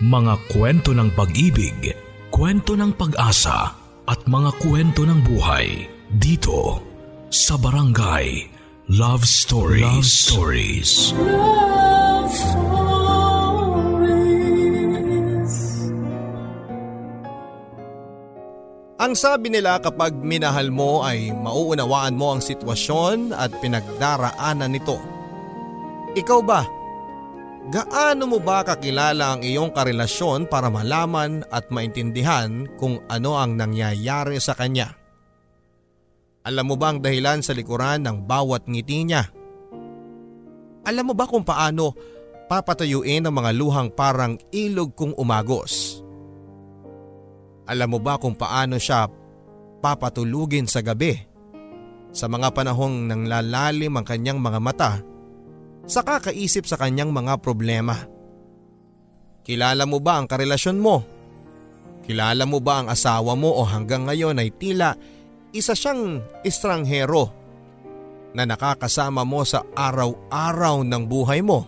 Mga kwento ng pag-ibig, kwento ng pag-asa at mga kwento ng buhay dito sa Barangay Love Stories. Love Stories. Love Stories. Ang sabi nila kapag minahal mo ay mauunawaan mo ang sitwasyon at pinagdaraanan nito. Ikaw ba? Gaano mo ba kakilala ang iyong karelasyon para malaman at maintindihan kung ano ang nangyayari sa kanya? Alam mo ba ang dahilan sa likuran ng bawat ngiti niya? Alam mo ba kung paano papatayuin ang mga luhang parang ilog kung umagos? Alam mo ba kung paano siya papatulugin sa gabi? Sa mga panahong nang lalalim ang kanyang mga mata sa kakaisip sa kanyang mga problema. Kilala mo ba ang karelasyon mo? Kilala mo ba ang asawa mo o hanggang ngayon ay tila isa siyang estranghero na nakakasama mo sa araw-araw ng buhay mo?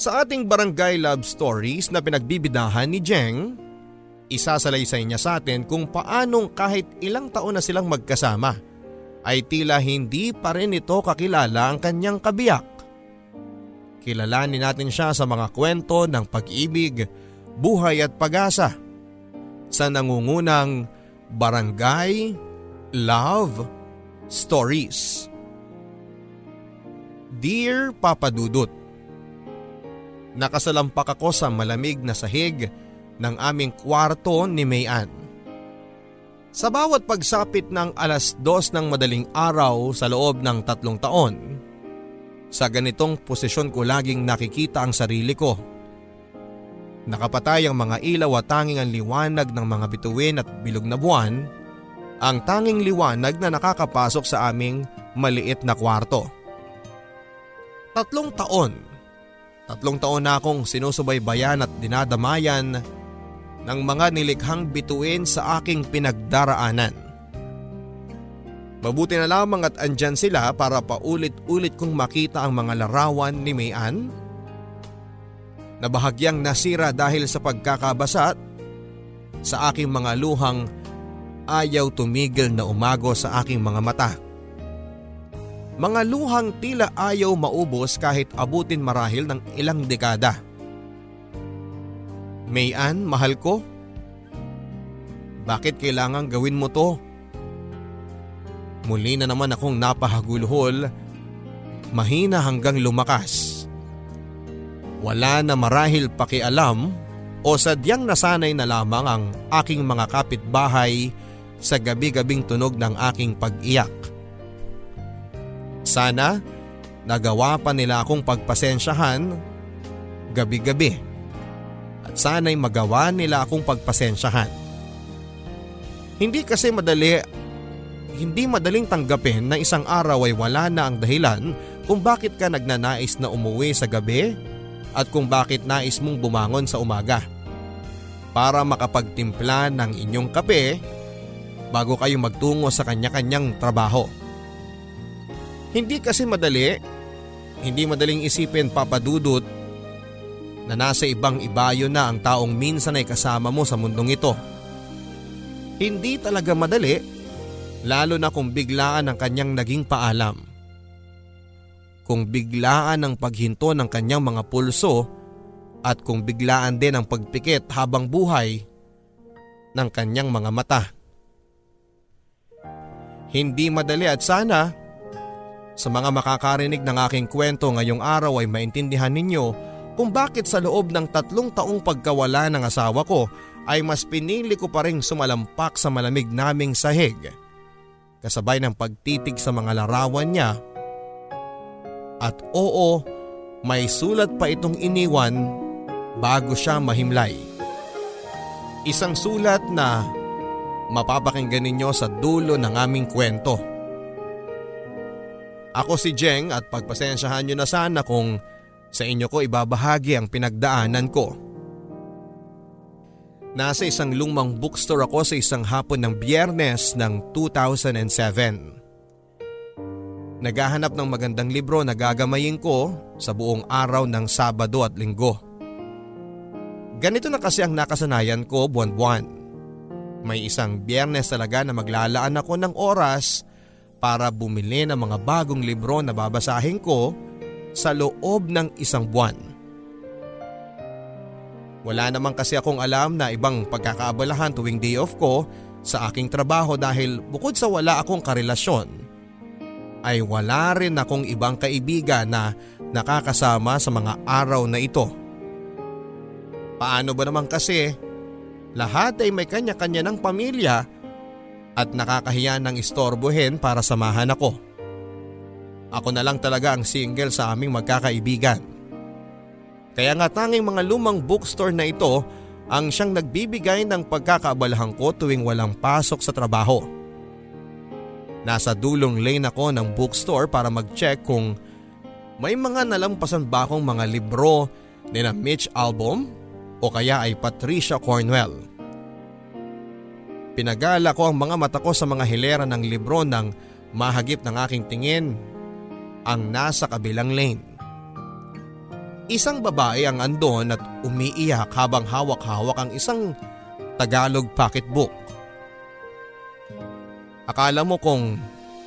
Sa ating barangay love stories na pinagbibidahan ni Jeng, isasalaysay niya sa atin kung paanong kahit ilang taon na silang magkasama ay tila hindi pa rin ito kakilala ang kanyang kabiyak. Kilalanin natin siya sa mga kwento ng pag-ibig, buhay at pag-asa sa nangungunang Barangay Love Stories. Dear Papa Dudut, Nakasalampak ako sa malamig na sahig ng aming kwarto ni Mayan. Sa bawat pagsapit ng alas dos ng madaling araw sa loob ng tatlong taon, sa ganitong posisyon ko laging nakikita ang sarili ko. Nakapatay ang mga ilaw at tanging ang liwanag ng mga bituin at bilog na buwan, ang tanging liwanag na nakakapasok sa aming maliit na kwarto. Tatlong taon Tatlong taon na akong sinusubaybayan at dinadamayan ng mga nilikhang bituin sa aking pinagdaraanan. Mabuti na lamang at andyan sila para paulit-ulit kong makita ang mga larawan ni Mayan na bahagyang nasira dahil sa pagkakabasa sa aking mga luhang ayaw tumigil na umago sa aking mga mata. Mga luhang tila ayaw maubos kahit abutin marahil ng ilang dekada. Mayan, mahal ko? Bakit kailangan gawin mo to? Muli na naman akong napahagulhol, mahina hanggang lumakas. Wala na marahil pakialam o sadyang nasanay na lamang ang aking mga kapitbahay sa gabi-gabing tunog ng aking pag-iyak. Sana nagawa pa nila akong pagpasensyahan gabi-gabi at sana'y magawa nila akong pagpasensyahan. Hindi kasi madali, hindi madaling tanggapin na isang araw ay wala na ang dahilan kung bakit ka nagnanais na umuwi sa gabi at kung bakit nais mong bumangon sa umaga. Para makapagtimpla ng inyong kape bago kayo magtungo sa kanya-kanyang trabaho. Hindi kasi madali, hindi madaling isipin papadudot na nasa ibang ibayo na ang taong minsan ay kasama mo sa mundong ito. Hindi talaga madali, lalo na kung biglaan ang kanyang naging paalam. Kung biglaan ang paghinto ng kanyang mga pulso at kung biglaan din ang pagpikit habang buhay ng kanyang mga mata. Hindi madali at sana sa mga makakarinig ng aking kwento ngayong araw ay maintindihan ninyo kung bakit sa loob ng tatlong taong pagkawala ng asawa ko ay mas pinili ko pa rin sumalampak sa malamig naming sahig. Kasabay ng pagtitig sa mga larawan niya. At oo, may sulat pa itong iniwan bago siya mahimlay. Isang sulat na mapapakinggan ninyo sa dulo ng aming kwento. Ako si Jeng at pagpasensyahan nyo na sana kung sa inyo ko ibabahagi ang pinagdaanan ko. Nasa isang lumang bookstore ako sa isang hapon ng biyernes ng 2007. Naghahanap ng magandang libro na gagamayin ko sa buong araw ng Sabado at Linggo. Ganito na kasi ang nakasanayan ko buwan-buwan. May isang biyernes talaga na maglalaan ako ng oras para bumili ng mga bagong libro na babasahin ko sa loob ng isang buwan. Wala naman kasi akong alam na ibang pagkakaabalahan tuwing day off ko sa aking trabaho dahil bukod sa wala akong karelasyon, ay wala rin akong ibang kaibigan na nakakasama sa mga araw na ito. Paano ba naman kasi lahat ay may kanya-kanya ng pamilya at nakakahiya ng istorbohin para samahan ako. Ako na lang talaga ang single sa aming magkakaibigan. Kaya nga tanging mga lumang bookstore na ito ang siyang nagbibigay ng pagkakaabalahan ko tuwing walang pasok sa trabaho. Nasa dulong lane ako ng bookstore para mag-check kung may mga nalampasan ba akong mga libro ni na Mitch Albom o kaya ay Patricia Cornwell. Pinagala ko ang mga mata ko sa mga hilera ng libro nang mahagip ng aking tingin ang nasa kabilang lane. Isang babae ang andon at umiiyak habang hawak-hawak ang isang Tagalog pocketbook. Akala mo kung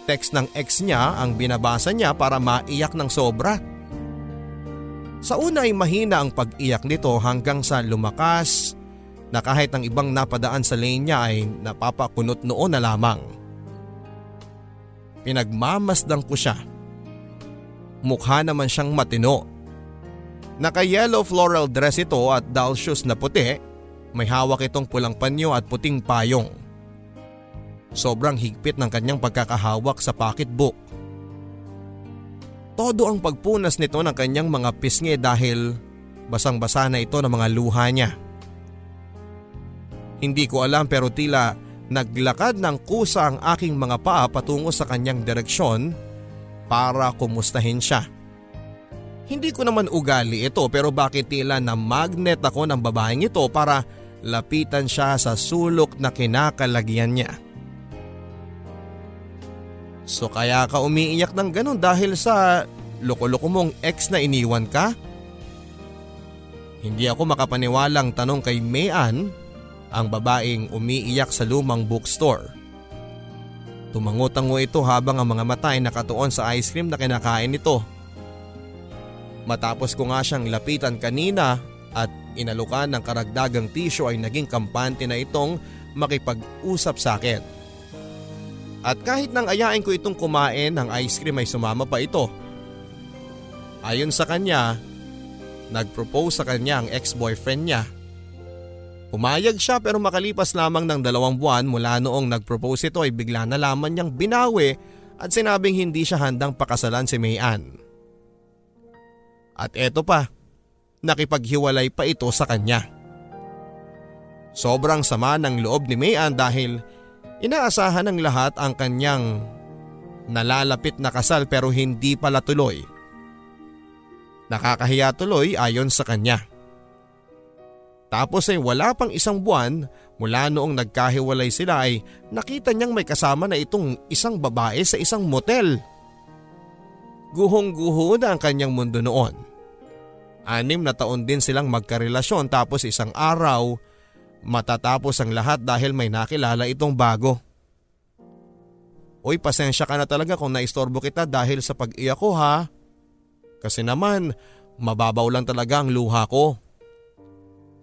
text ng ex niya ang binabasa niya para maiyak ng sobra. Sa una ay mahina ang pag-iyak nito hanggang sa lumakas na kahit ang ibang napadaan sa lane niya ay napapakunot noon na lamang. Pinagmamasdang ko siya Mukha naman siyang matino. Naka-yellow floral dress ito at doll shoes na puti. May hawak itong pulang panyo at puting payong. Sobrang higpit ng kanyang pagkakahawak sa pocketbook. Todo ang pagpunas nito ng kanyang mga pisngi dahil basang-basa na ito ng mga luha niya. Hindi ko alam pero tila naglakad ng kusa ang aking mga paa patungo sa kanyang direksyon para kumustahin siya. Hindi ko naman ugali ito pero bakit tila na magnet ako ng babaeng ito para lapitan siya sa sulok na kinakalagyan niya. So kaya ka umiiyak ng ganun dahil sa loko-loko mong ex na iniwan ka? Hindi ako makapaniwalang tanong kay Mayan, ang babaeng umiiyak sa lumang bookstore. Tumango-tango ito habang ang mga mata ay nakatuon sa ice cream na kinakain nito. Matapos ko nga siyang lapitan kanina at inalukan ng karagdagang tissue ay naging kampante na itong makipag-usap sa akin. At kahit nang ayain ko itong kumain ng ice cream ay sumama pa ito. Ayon sa kanya, nag-propose sa kanya ang ex-boyfriend niya Pumayag siya pero makalipas lamang ng dalawang buwan mula noong nag-propose ito ay bigla na lamang niyang binawi at sinabing hindi siya handang pakasalan si Mayan. At eto pa, nakipaghiwalay pa ito sa kanya. Sobrang sama ng loob ni Mayan dahil inaasahan ng lahat ang kanyang nalalapit na kasal pero hindi pala tuloy. Nakakahiya tuloy ayon sa kanya. Tapos ay wala pang isang buwan mula noong nagkahiwalay sila ay nakita niyang may kasama na itong isang babae sa isang motel. Guhong-guho na ang kanyang mundo noon. Anim na taon din silang magkarelasyon tapos isang araw matatapos ang lahat dahil may nakilala itong bago. Uy pasensya ka na talaga kung naistorbo kita dahil sa pag-iyak ko ha. Kasi naman mababaw lang talaga ang luha ko.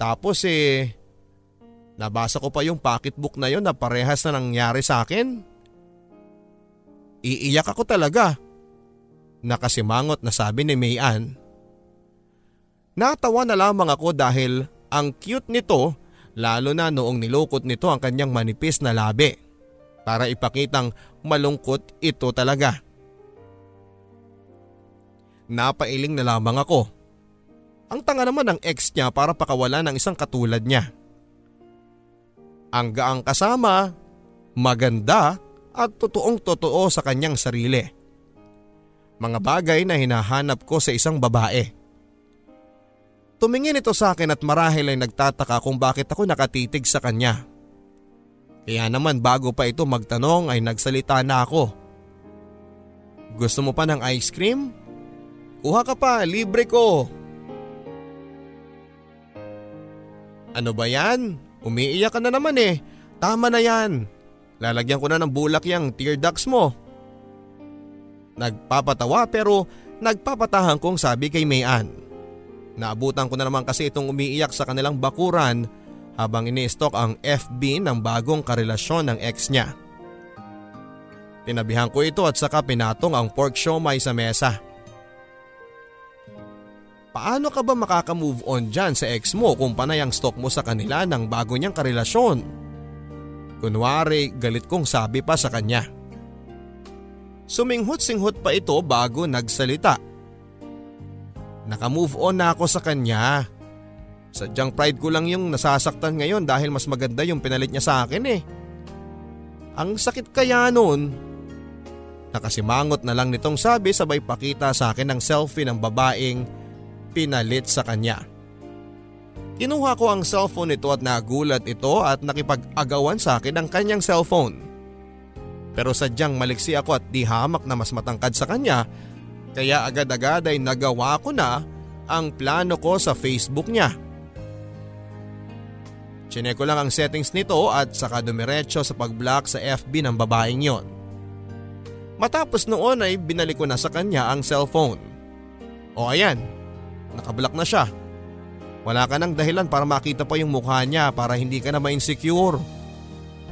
Tapos eh, nabasa ko pa yung pocketbook na yon na parehas na nangyari sa akin. Iiyak ako talaga. Nakasimangot na sabi ni Mayan. Natawa na lamang ako dahil ang cute nito lalo na noong nilukot nito ang kanyang manipis na labi para ipakitang malungkot ito talaga. Napailing na lamang ako ang tanga naman ng ex niya para pakawala ng isang katulad niya. Ang gaang kasama, maganda at totoong totoo sa kanyang sarili. Mga bagay na hinahanap ko sa isang babae. Tumingin ito sa akin at marahil ay nagtataka kung bakit ako nakatitig sa kanya. Kaya naman bago pa ito magtanong ay nagsalita na ako. Gusto mo pa ng ice cream? Kuha ka pa, libre ko. Ano ba yan? Umiiyak ka na naman eh. Tama na yan. Lalagyan ko na ng bulak yung tear ducts mo. Nagpapatawa pero nagpapatahan kong sabi kay Mayan. Naabutan ko na naman kasi itong umiiyak sa kanilang bakuran habang ini-stalk ang FB ng bagong karelasyon ng ex niya. Tinabihan ko ito at saka pinatong ang pork siomay sa mesa. Paano ka ba makaka-move on dyan sa ex mo kung panay ang stalk mo sa kanila ng bago niyang karelasyon? Kunwari galit kong sabi pa sa kanya. Suminghot-singhot pa ito bago nagsalita. Naka-move on na ako sa kanya. Sadyang pride ko lang yung nasasaktan ngayon dahil mas maganda yung pinalit niya sa akin eh. Ang sakit kaya noon. Nakasimangot na lang nitong sabi sabay pakita sa akin ng selfie ng babaeng pinalit sa kanya. Kinuha ko ang cellphone nito at nagulat ito at nakipag-agawan sa akin ang kanyang cellphone. Pero sadyang maliksi ako at di hamak na mas matangkad sa kanya kaya agad-agad ay nagawa ko na ang plano ko sa Facebook niya. Chinek ko lang ang settings nito at saka dumiretso sa pag-block sa FB ng babaeng yon. Matapos noon ay binalik ko na sa kanya ang cellphone. O ayan, nakablock na siya. Wala ka ng dahilan para makita pa yung mukha niya para hindi ka na ma-insecure.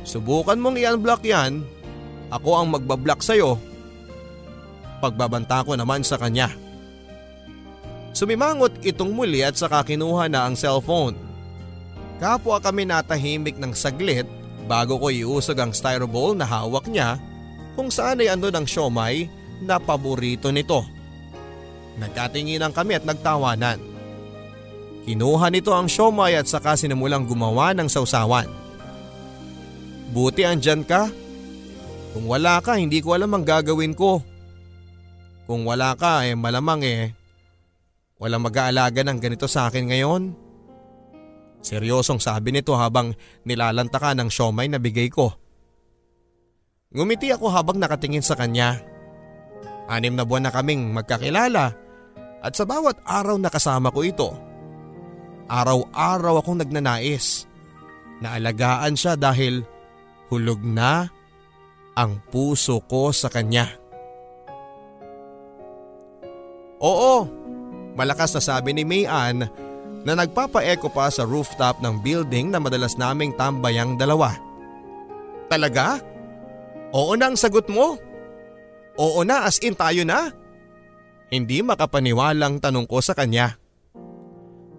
Subukan mong i-unblock yan, ako ang magbablock sa'yo. Pagbabanta ko naman sa kanya. Sumimangot itong muli at saka kinuha na ang cellphone. Kapwa kami natahimik ng saglit bago ko iusog ang styrobowl na hawak niya kung saan ay ando ng siomay na paborito nito. Nagkatinginan kami at nagtawanan. Kinuha nito ang siomay at saka sinimulang gumawa ng sausawan. Buti andyan ka. Kung wala ka hindi ko alam ang gagawin ko. Kung wala ka eh malamang eh walang mag-aalaga ng ganito sa akin ngayon. Seryosong sabi nito habang nilalanta ka ng siomay na bigay ko. Ngumiti ako habang nakatingin sa kanya. Anim na buwan na kaming magkakilala at sa bawat araw na kasama ko ito, araw-araw akong nagnanais na alagaan siya dahil hulog na ang puso ko sa kanya. Oo, malakas na sabi ni Mayan na nagpapa-echo pa sa rooftop ng building na madalas naming tambayang dalawa. Talaga? Oo na ang sagot mo? Oo na as in tayo na? Hindi makapaniwalang tanong ko sa kanya.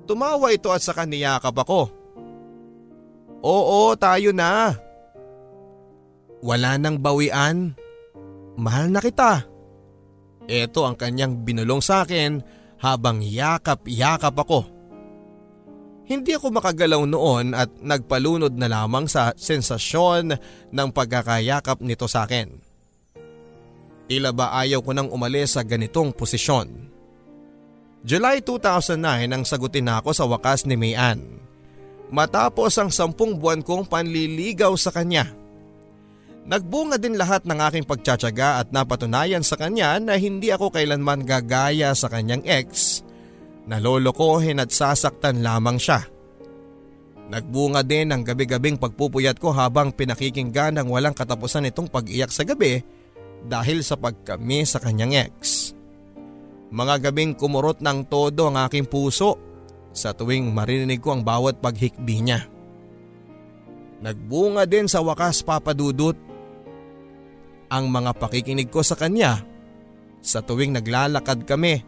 Tumawa ito at sa kaniyakap ako. Oo tayo na. Wala nang bawian. Mahal na kita. Ito ang kanyang binulong sa akin habang yakap-yakap ako. Hindi ako makagalaw noon at nagpalunod na lamang sa sensasyon ng pagkakayakap nito sa akin. Tila ba ayaw ko nang umalis sa ganitong posisyon. July 2009 nang sagutin ako sa wakas ni Mayan. Matapos ang sampung buwan kong panliligaw sa kanya. Nagbunga din lahat ng aking pagtsatsaga at napatunayan sa kanya na hindi ako kailanman gagaya sa kanyang ex Nalolokohin at sasaktan lamang siya. Nagbunga din ang gabi-gabing pagpupuyat ko habang pinakikinggan ang walang katapusan itong pag-iyak sa gabi dahil sa pagkami sa kanyang ex. Mga gabing kumurot ng todo ang aking puso sa tuwing marinig ko ang bawat paghikbi niya. Nagbunga din sa wakas papadudot ang mga pakikinig ko sa kanya sa tuwing naglalakad kami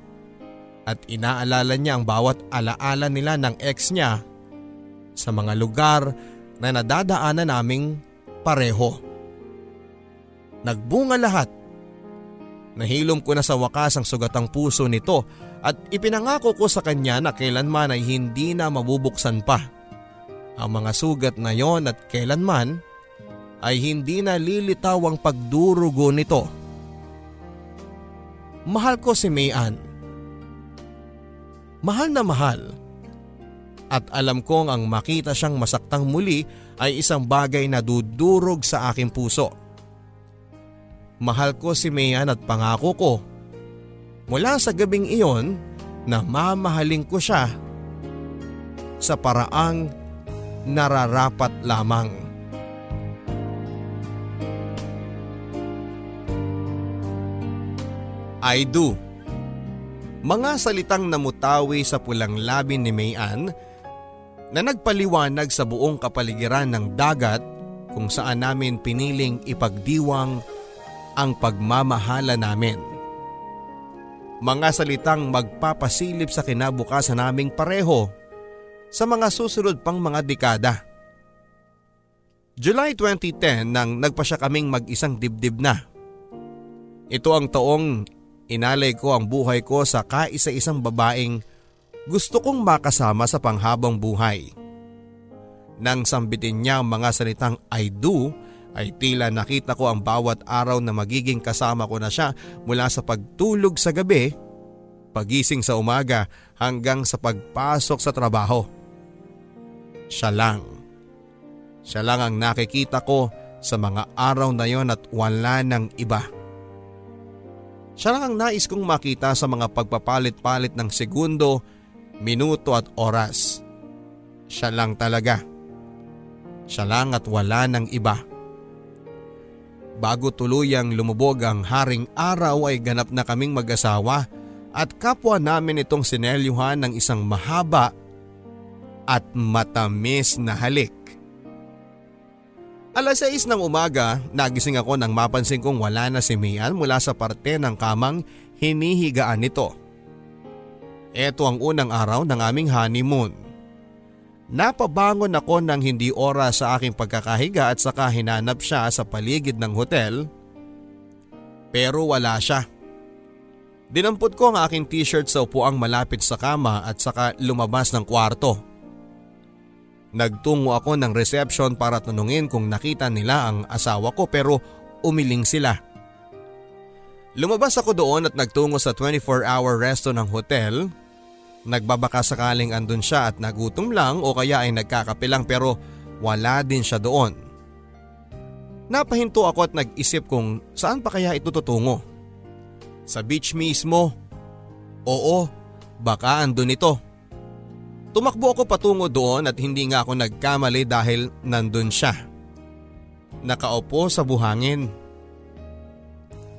at inaalala niya ang bawat alaala nila ng ex niya sa mga lugar na nadadaanan naming pareho. Nagbunga lahat. Nahilom ko na sa wakas ang sugatang puso nito at ipinangako ko sa kanya na kailanman ay hindi na mabubuksan pa. Ang mga sugat na yon at kailanman ay hindi na lilitaw ang pagdurugo nito. Mahal ko si Mayan mahal na mahal. At alam kong ang makita siyang masaktang muli ay isang bagay na dudurog sa aking puso. Mahal ko si Mayan at pangako ko. Mula sa gabing iyon na mamahalin ko siya sa paraang nararapat lamang. I do. Mga salitang namutawi sa pulang labi ni Mayan na nagpaliwanag sa buong kapaligiran ng dagat kung saan namin piniling ipagdiwang ang pagmamahala namin. Mga salitang magpapasilip sa kinabukasan naming pareho sa mga susunod pang mga dekada. July 2010 nang nagpa siya kaming mag-isang dibdib na. Ito ang taong inalay ko ang buhay ko sa kaisa-isang babaeng gusto kong makasama sa panghabang buhay. Nang sambitin niya ang mga salitang I do, ay tila nakita ko ang bawat araw na magiging kasama ko na siya mula sa pagtulog sa gabi, pagising sa umaga hanggang sa pagpasok sa trabaho. Siya lang. Siya lang ang nakikita ko sa mga araw na yon at wala ng iba. Siya lang ang nais kong makita sa mga pagpapalit-palit ng segundo, minuto at oras. Siya lang talaga. Siya lang at wala ng iba. Bago tuluyang lumubog ang haring araw ay ganap na kaming mag-asawa at kapwa namin itong sinelyuhan ng isang mahaba at matamis na halik. Alas 6 ng umaga, nagising ako nang mapansin kong wala na si Mian mula sa parte ng kamang hinihigaan nito. Ito ang unang araw ng aming honeymoon. Napabangon ako ng hindi oras sa aking pagkakahiga at saka hinanap siya sa paligid ng hotel. Pero wala siya. Dinampot ko ang aking t-shirt sa upuang malapit sa kama at saka lumabas ng kwarto. Nagtungo ako ng reception para tanungin kung nakita nila ang asawa ko pero umiling sila. Lumabas ako doon at nagtungo sa 24-hour resto ng hotel. Nagbabaka sakaling andun siya at nagutom lang o kaya ay nagkakape lang pero wala din siya doon. Napahinto ako at nag-isip kung saan pa kaya ito tutungo. Sa beach mismo? Oo, baka andun ito. Tumakbo ako patungo doon at hindi nga ako nagkamali dahil nandun siya. Nakaupo sa buhangin.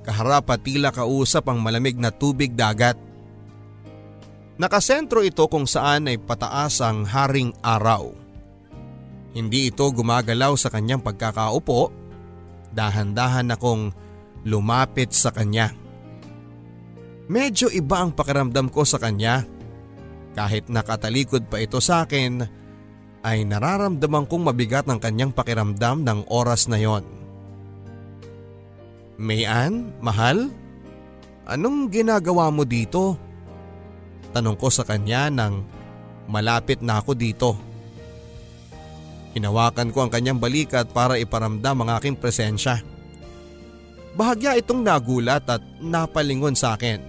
Kaharap at tila kausap ang malamig na tubig dagat. Nakasentro ito kung saan ay pataas ang haring araw. Hindi ito gumagalaw sa kanyang pagkakaupo. Dahan-dahan akong lumapit sa kanya. Medyo iba ang pakiramdam ko sa kanya kahit nakatalikod pa ito sa akin ay nararamdaman kong mabigat ang kanyang pakiramdam ng oras na yon. Mayan, mahal? Anong ginagawa mo dito? Tanong ko sa kanya nang malapit na ako dito. Hinawakan ko ang kanyang balikat para iparamdam ang aking presensya. Bahagya itong nagulat at napalingon sa akin.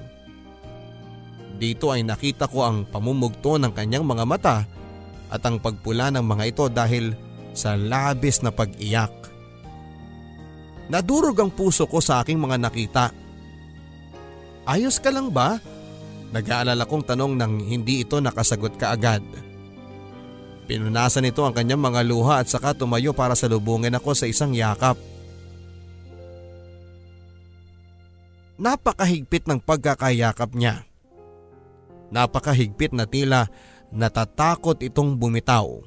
Dito ay nakita ko ang pamumugto ng kanyang mga mata at ang pagpula ng mga ito dahil sa labis na pag-iyak. Nadurog ang puso ko sa aking mga nakita. Ayos ka lang ba? Nag-aalala kong tanong nang hindi ito nakasagot kaagad. Pinunasan nito ang kanyang mga luha at saka tumayo para salubungin ako sa isang yakap. Napakahigpit ng pagkakayakap niya. Napakahigpit na tila natatakot itong bumitaw.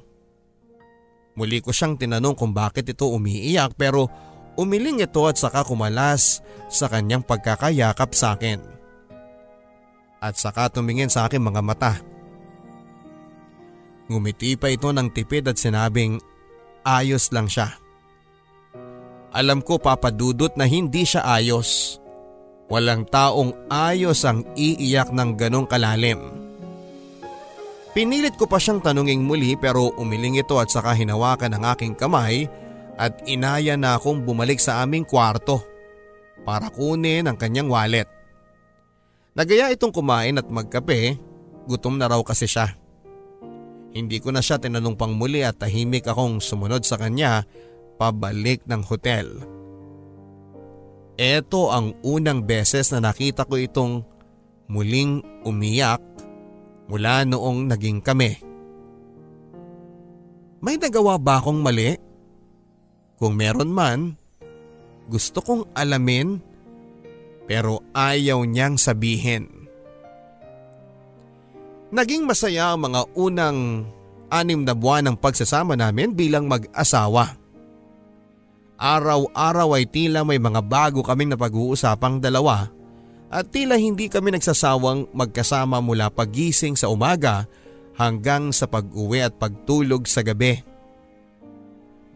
Muli ko siyang tinanong kung bakit ito umiiyak pero umiling ito at saka kumalas sa kanyang pagkakayakap sa akin. At saka tumingin sa aking mga mata. Ngumiti pa ito ng tipid at sinabing ayos lang siya. Alam ko papadudot na hindi siya ayos. Walang taong ayos ang iiyak ng ganong kalalim. Pinilit ko pa siyang tanunging muli pero umiling ito at saka hinawakan ang aking kamay at inaya na akong bumalik sa aming kwarto para kunin ang kanyang wallet. Nagaya itong kumain at magkape, gutom na raw kasi siya. Hindi ko na siya tinanong pang muli at tahimik akong sumunod sa kanya pabalik ng hotel. Ito ang unang beses na nakita ko itong muling umiyak mula noong naging kami. May nagawa ba akong mali? Kung meron man, gusto kong alamin pero ayaw niyang sabihin. Naging masaya ang mga unang anim na buwan ng pagsasama namin bilang mag-asawa. Araw-araw ay tila may mga bago kaming napag-uusapang dalawa at tila hindi kami nagsasawang magkasama mula pagising sa umaga hanggang sa pag-uwi at pagtulog sa gabi.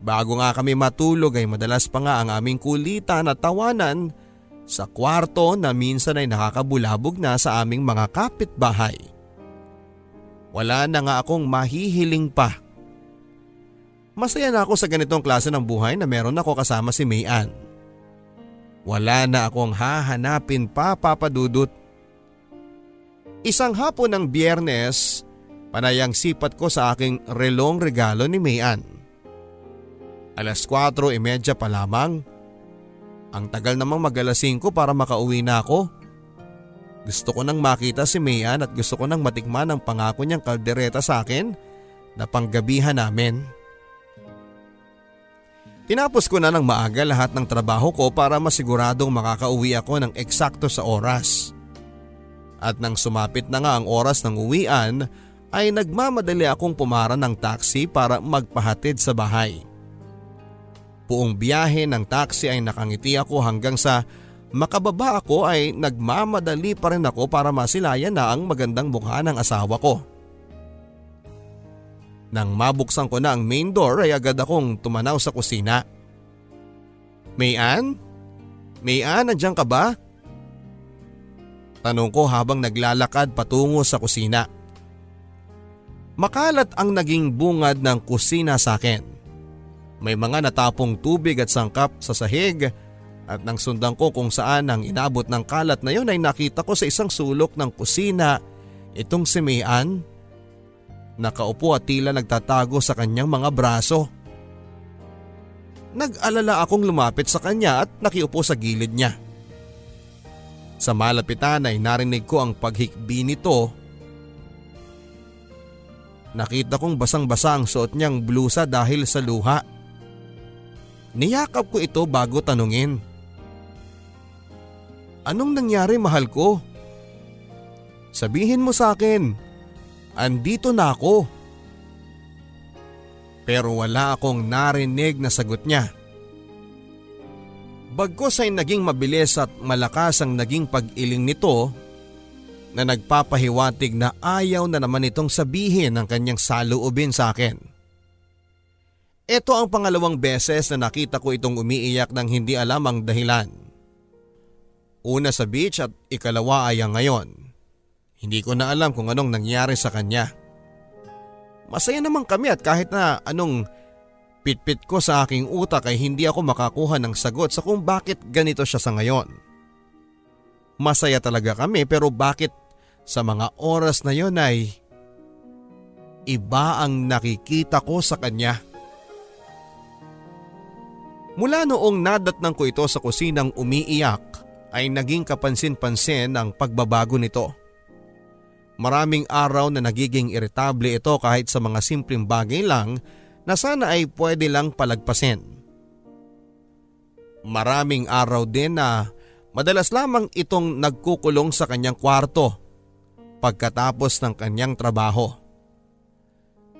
Bago nga kami matulog ay madalas pa nga ang aming kulitan at tawanan sa kwarto na minsan ay nakakabulabog na sa aming mga kapitbahay. Wala na nga akong mahihiling pa. Masaya na ako sa ganitong klase ng buhay na meron ako kasama si Mayan. Wala na akong hahanapin pa papadudot. Isang hapon ng biyernes, panayang sipat ko sa aking relong regalo ni Mayan. Alas 4.30 pa lamang. Ang tagal namang mag alas 5 para makauwi na ako. Gusto ko nang makita si Mayan at gusto ko nang matikman ang pangako niyang kaldereta sa akin na panggabihan namin. Tinapos ko na ng maaga lahat ng trabaho ko para masiguradong makakauwi ako ng eksakto sa oras. At nang sumapit na nga ang oras ng uwian ay nagmamadali akong pumara ng taxi para magpahatid sa bahay. Buong biyahe ng taxi ay nakangiti ako hanggang sa Makababa ako ay nagmamadali pa rin ako para masilayan na ang magandang mukha ng asawa ko. Nang mabuksan ko na ang main door ay agad akong tumanaw sa kusina. Mayan? Mayan, nandiyan ka ba? Tanong ko habang naglalakad patungo sa kusina. Makalat ang naging bungad ng kusina sa akin. May mga natapong tubig at sangkap sa sahig at nang sundan ko kung saan ang inabot ng kalat na yon ay nakita ko sa isang sulok ng kusina itong si Mayan. Nakaupo at tila nagtatago sa kanyang mga braso. Nag-alala akong lumapit sa kanya at nakiupo sa gilid niya. Sa malapitan ay narinig ko ang paghikbi nito. Nakita kong basang-basa ang suot niyang blusa dahil sa luha. Niyakap ko ito bago tanungin. Anong nangyari mahal ko? Sabihin mo sa akin, andito na ako. Pero wala akong narinig na sagot niya. Bagkos ay naging mabilis at malakas ang naging pag-iling nito na nagpapahiwatig na ayaw na naman itong sabihin ang kanyang saluubin sa akin. Ito ang pangalawang beses na nakita ko itong umiiyak ng hindi alam ang dahilan. Una sa beach at ikalawa ay ang ngayon. Hindi ko na alam kung anong nangyari sa kanya. Masaya naman kami at kahit na anong pitpit ko sa aking utak ay hindi ako makakuha ng sagot sa kung bakit ganito siya sa ngayon. Masaya talaga kami pero bakit sa mga oras na yon ay iba ang nakikita ko sa kanya. Mula noong nadatnang ko ito sa kusinang umiiyak ay naging kapansin-pansin ang pagbabago nito. Maraming araw na nagiging iritable ito kahit sa mga simpleng bagay lang na sana ay pwede lang palagpasin. Maraming araw din na madalas lamang itong nagkukulong sa kanyang kwarto pagkatapos ng kanyang trabaho.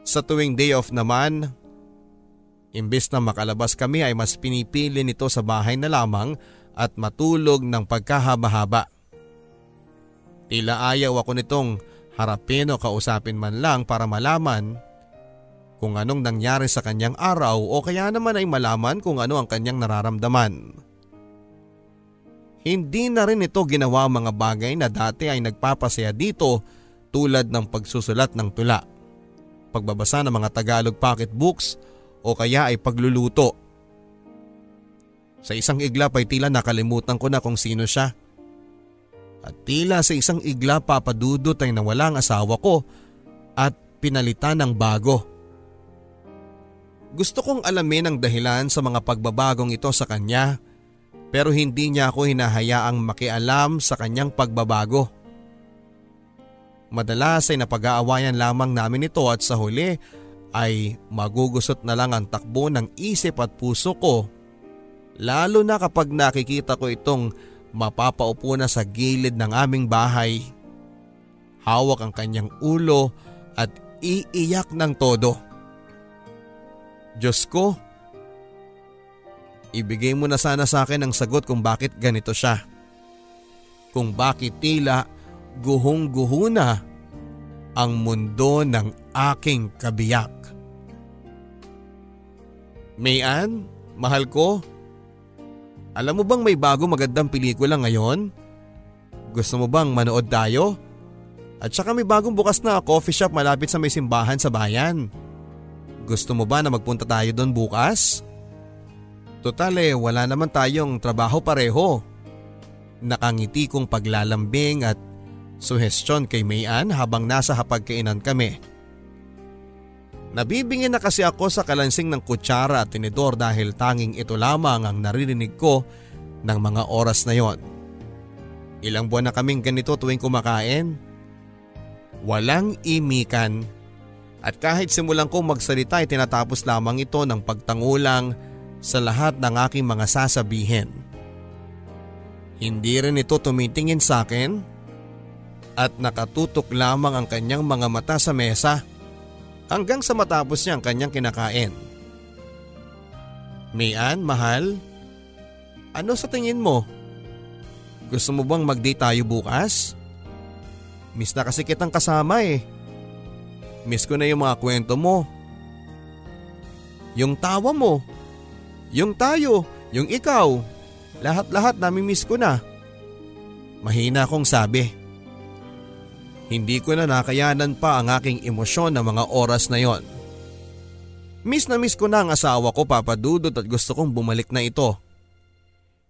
Sa tuwing day off naman, imbes na makalabas kami ay mas pinipili nito sa bahay na lamang at matulog ng pagkahaba-haba. Tila ayaw ako nitong harapin o kausapin man lang para malaman kung anong nangyari sa kanyang araw o kaya naman ay malaman kung ano ang kanyang nararamdaman. Hindi na rin ito ginawa mga bagay na dati ay nagpapasaya dito tulad ng pagsusulat ng tula, pagbabasa ng mga Tagalog pocketbooks o kaya ay pagluluto sa isang iglap ay tila nakalimutan ko na kung sino siya. At tila sa isang igla papadudot ay nawala ang asawa ko at pinalitan ng bago. Gusto kong alamin ang dahilan sa mga pagbabagong ito sa kanya pero hindi niya ako hinahayaang makialam sa kanyang pagbabago. Madalas ay napag-aawayan lamang namin ito at sa huli ay magugusot na lang ang takbo ng isip at puso ko lalo na kapag nakikita ko itong mapapaupo na sa gilid ng aming bahay. Hawak ang kanyang ulo at iiyak ng todo. Diyos ko, ibigay mo na sana sa akin ang sagot kung bakit ganito siya. Kung bakit tila guhong-guho na ang mundo ng aking kabiyak. Mayan, mahal ko, alam mo bang may bago magandang pelikula ngayon? Gusto mo bang manood tayo? At saka may bagong bukas na coffee shop malapit sa may simbahan sa bayan. Gusto mo ba na magpunta tayo doon bukas? Total eh, wala naman tayong trabaho pareho. Nakangiti kong paglalambing at suhestyon kay Mayan habang nasa hapagkainan kami. Nabibingin na kasi ako sa kalansing ng kutsara at tinidor dahil tanging ito lamang ang naririnig ko ng mga oras na yon. Ilang buwan na kaming ganito tuwing kumakain. Walang imikan at kahit simulan kong magsalita ay tinatapos lamang ito ng pagtangulang sa lahat ng aking mga sasabihin. Hindi rin ito tumitingin sa akin at nakatutok lamang ang kanyang mga mata sa mesa hanggang sa matapos niya ang kanyang kinakain. Mayan, mahal, ano sa tingin mo? Gusto mo bang mag-date tayo bukas? Miss na kasi kitang kasama eh. Miss ko na yung mga kwento mo. Yung tawa mo. Yung tayo. Yung ikaw. Lahat-lahat nami-miss ko na. Mahina akong sabi. Hindi ko na nakayanan pa ang aking emosyon ng mga oras na yon. Miss na miss ko na ang asawa ko papadudot at gusto kong bumalik na ito.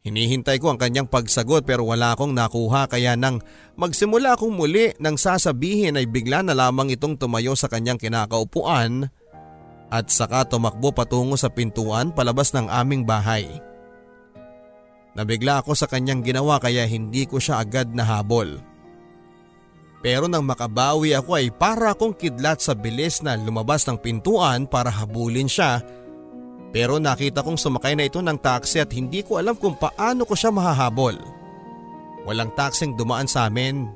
Hinihintay ko ang kanyang pagsagot pero wala akong nakuha kaya nang magsimula akong muli nang sasabihin ay bigla na lamang itong tumayo sa kanyang kinakaupuan at saka tumakbo patungo sa pintuan palabas ng aming bahay. Nabigla ako sa kanyang ginawa kaya hindi ko siya agad nahabol. Pero nang makabawi ako ay para akong kidlat sa bilis na lumabas ng pintuan para habulin siya. Pero nakita kong sumakay na ito ng taxi at hindi ko alam kung paano ko siya mahahabol. Walang taxing dumaan sa amin.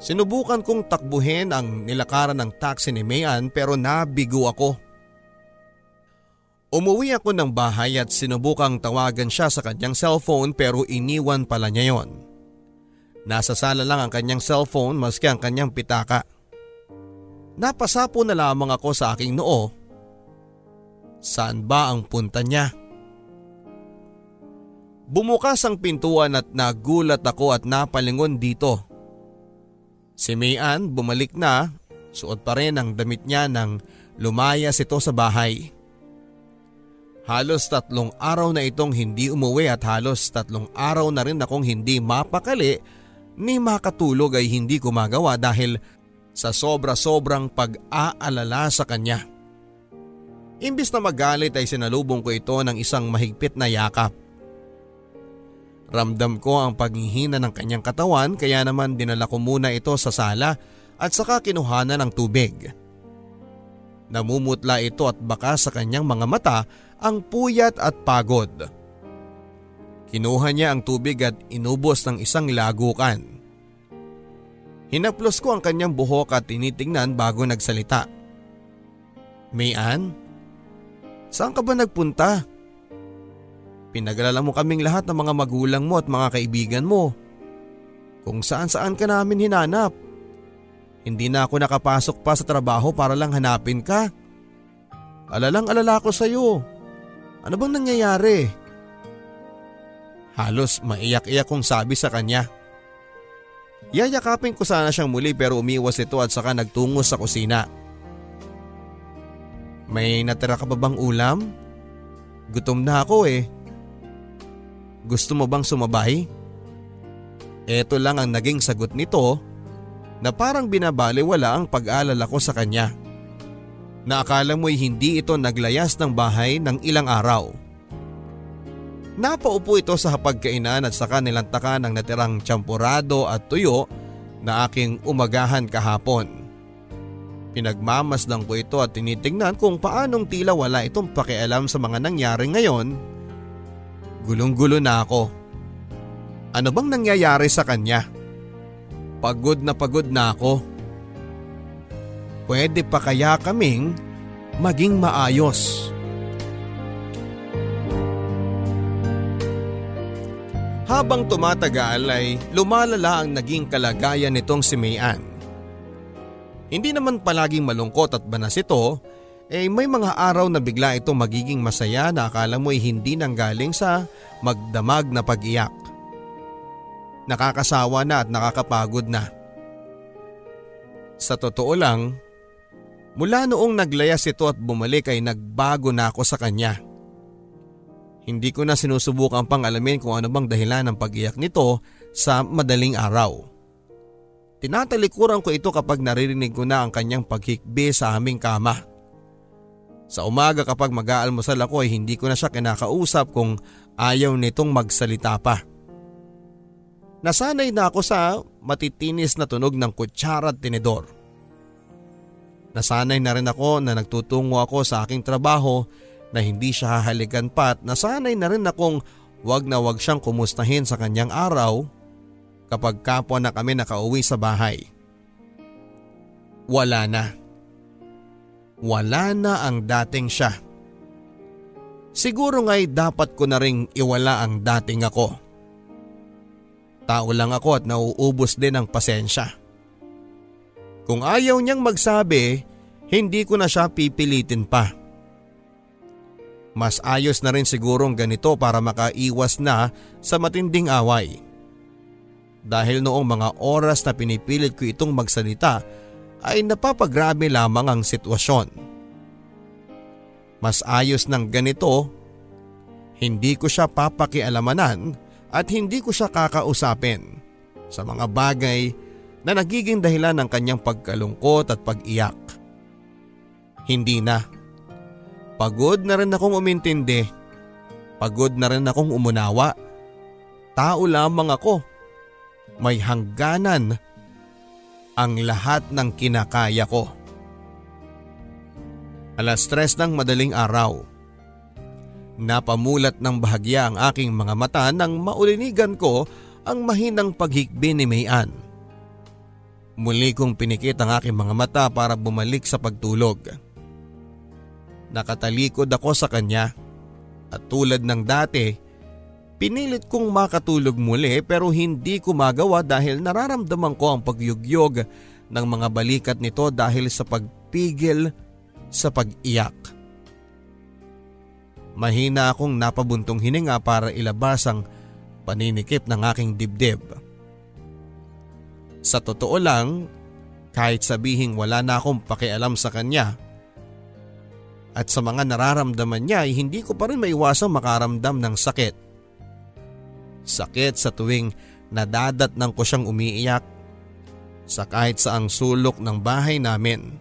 Sinubukan kong takbuhin ang nilakaran ng taxi ni Mayan pero nabigo ako. Umuwi ako ng bahay at sinubukang tawagan siya sa kanyang cellphone pero iniwan pala niya yon. Nasa sala lang ang kanyang cellphone maski ang kanyang pitaka. Napasapo na lamang ako sa aking noo. Saan ba ang punta niya? Bumukas ang pintuan at nagulat ako at napalingon dito. Si Mayan bumalik na, suot pa rin ang damit niya nang lumayas ito sa bahay. Halos tatlong araw na itong hindi umuwi at halos tatlong araw na rin akong hindi mapakali ni makatulog ay hindi ko magawa dahil sa sobra-sobrang pag-aalala sa kanya. Imbis na magalit ay sinalubong ko ito ng isang mahigpit na yakap. Ramdam ko ang paghihina ng kanyang katawan kaya naman dinala ko muna ito sa sala at saka kinuhanan ng tubig. Namumutla ito at baka sa kanyang mga mata ang puyat at pagod. Kinuha niya ang tubig at inubos ng isang lagukan. Hinaplos ko ang kanyang buhok at tinitingnan bago nagsalita. Mayan, saan ka ba nagpunta? Pinagalala mo kaming lahat ng mga magulang mo at mga kaibigan mo. Kung saan saan ka namin hinanap. Hindi na ako nakapasok pa sa trabaho para lang hanapin ka. Alalang alala ko sa iyo. Ano bang nangyayari? Halos maiyak-iyak kong sabi sa kanya. Yayakapin ko sana siyang muli pero umiwas ito at saka nagtungo sa kusina. May natira ka ba bang ulam? Gutom na ako eh. Gusto mo bang sumabay? Ito lang ang naging sagot nito na parang binabaliwala ang pag-alala ko sa kanya. Naakala mo'y hindi ito naglayas ng bahay ng ilang araw. Napaupo ito sa hapagkainan at saka nilantakan ng natirang champurado at tuyo na aking umagahan kahapon. Pinagmamasdan ko ito at tinitingnan kung paanong tila wala itong pakialam sa mga nangyari ngayon. Gulong-gulo na ako. Ano bang nangyayari sa kanya? Pagod na pagod na ako. Pwede pa kaya kaming maging maayos? Habang tumatagal ay lumalala ang naging kalagayan nitong si Mayan. Hindi naman palaging malungkot at banas ito, eh may mga araw na bigla itong magiging masaya na akala mo ay hindi nanggaling sa magdamag na pag-iyak. Nakakasawa na at nakakapagod na. Sa totoo lang, mula noong naglayas ito at bumalik ay nagbago na ako sa kanya. Hindi ko na sinusubukan pang alamin kung ano bang dahilan ng pag-iyak nito sa madaling araw. Tinatalikuran ko ito kapag naririnig ko na ang kanyang paghikbi sa aming kama. Sa umaga kapag mag-aalmusal ako ay hindi ko na siya kinakausap kung ayaw nitong magsalita pa. Nasanay na ako sa matitinis na tunog ng kutsara at tinidor. Nasanay na rin ako na nagtutungo ako sa aking trabaho na hindi siya hahalikan pa at nasanay na rin akong wag na wag siyang kumustahin sa kanyang araw kapag kapwa na kami nakauwi sa bahay. Wala na. Wala na ang dating siya. Siguro nga'y dapat ko na ring iwala ang dating ako. Tao lang ako at nauubos din ang pasensya. Kung ayaw niyang magsabi, hindi ko na siya pipilitin pa. Mas ayos na rin sigurong ganito para makaiwas na sa matinding away dahil noong mga oras na pinipilit ko itong magsalita ay napapagrabe lamang ang sitwasyon. Mas ayos ng ganito, hindi ko siya papakialamanan at hindi ko siya kakausapin sa mga bagay na nagiging dahilan ng kanyang pagkalungkot at pag-iyak. Hindi na. Pagod na rin akong umintindi. Pagod na rin akong umunawa. Tao lamang ako may hangganan ang lahat ng kinakaya ko. Alas tres ng madaling araw. Napamulat ng bahagya ang aking mga mata nang maulinigan ko ang mahinang paghikbi ni Mayan. Muli kong pinikit ang aking mga mata para bumalik sa pagtulog. Nakatalikod ako sa kanya at tulad ng dati Pinilit kong makatulog muli pero hindi ko magawa dahil nararamdaman ko ang pagyugyog ng mga balikat nito dahil sa pagpigil sa pag-iyak. Mahina akong napabuntong hininga para ilabas ang paninikip ng aking dibdib. Sa totoo lang, kahit sabihing wala na akong pakialam sa kanya at sa mga nararamdaman niya ay hindi ko pa rin maiwasang makaramdam ng sakit Sakit sa tuwing nadadatnang ko siyang umiiyak sa kahit saang sulok ng bahay namin.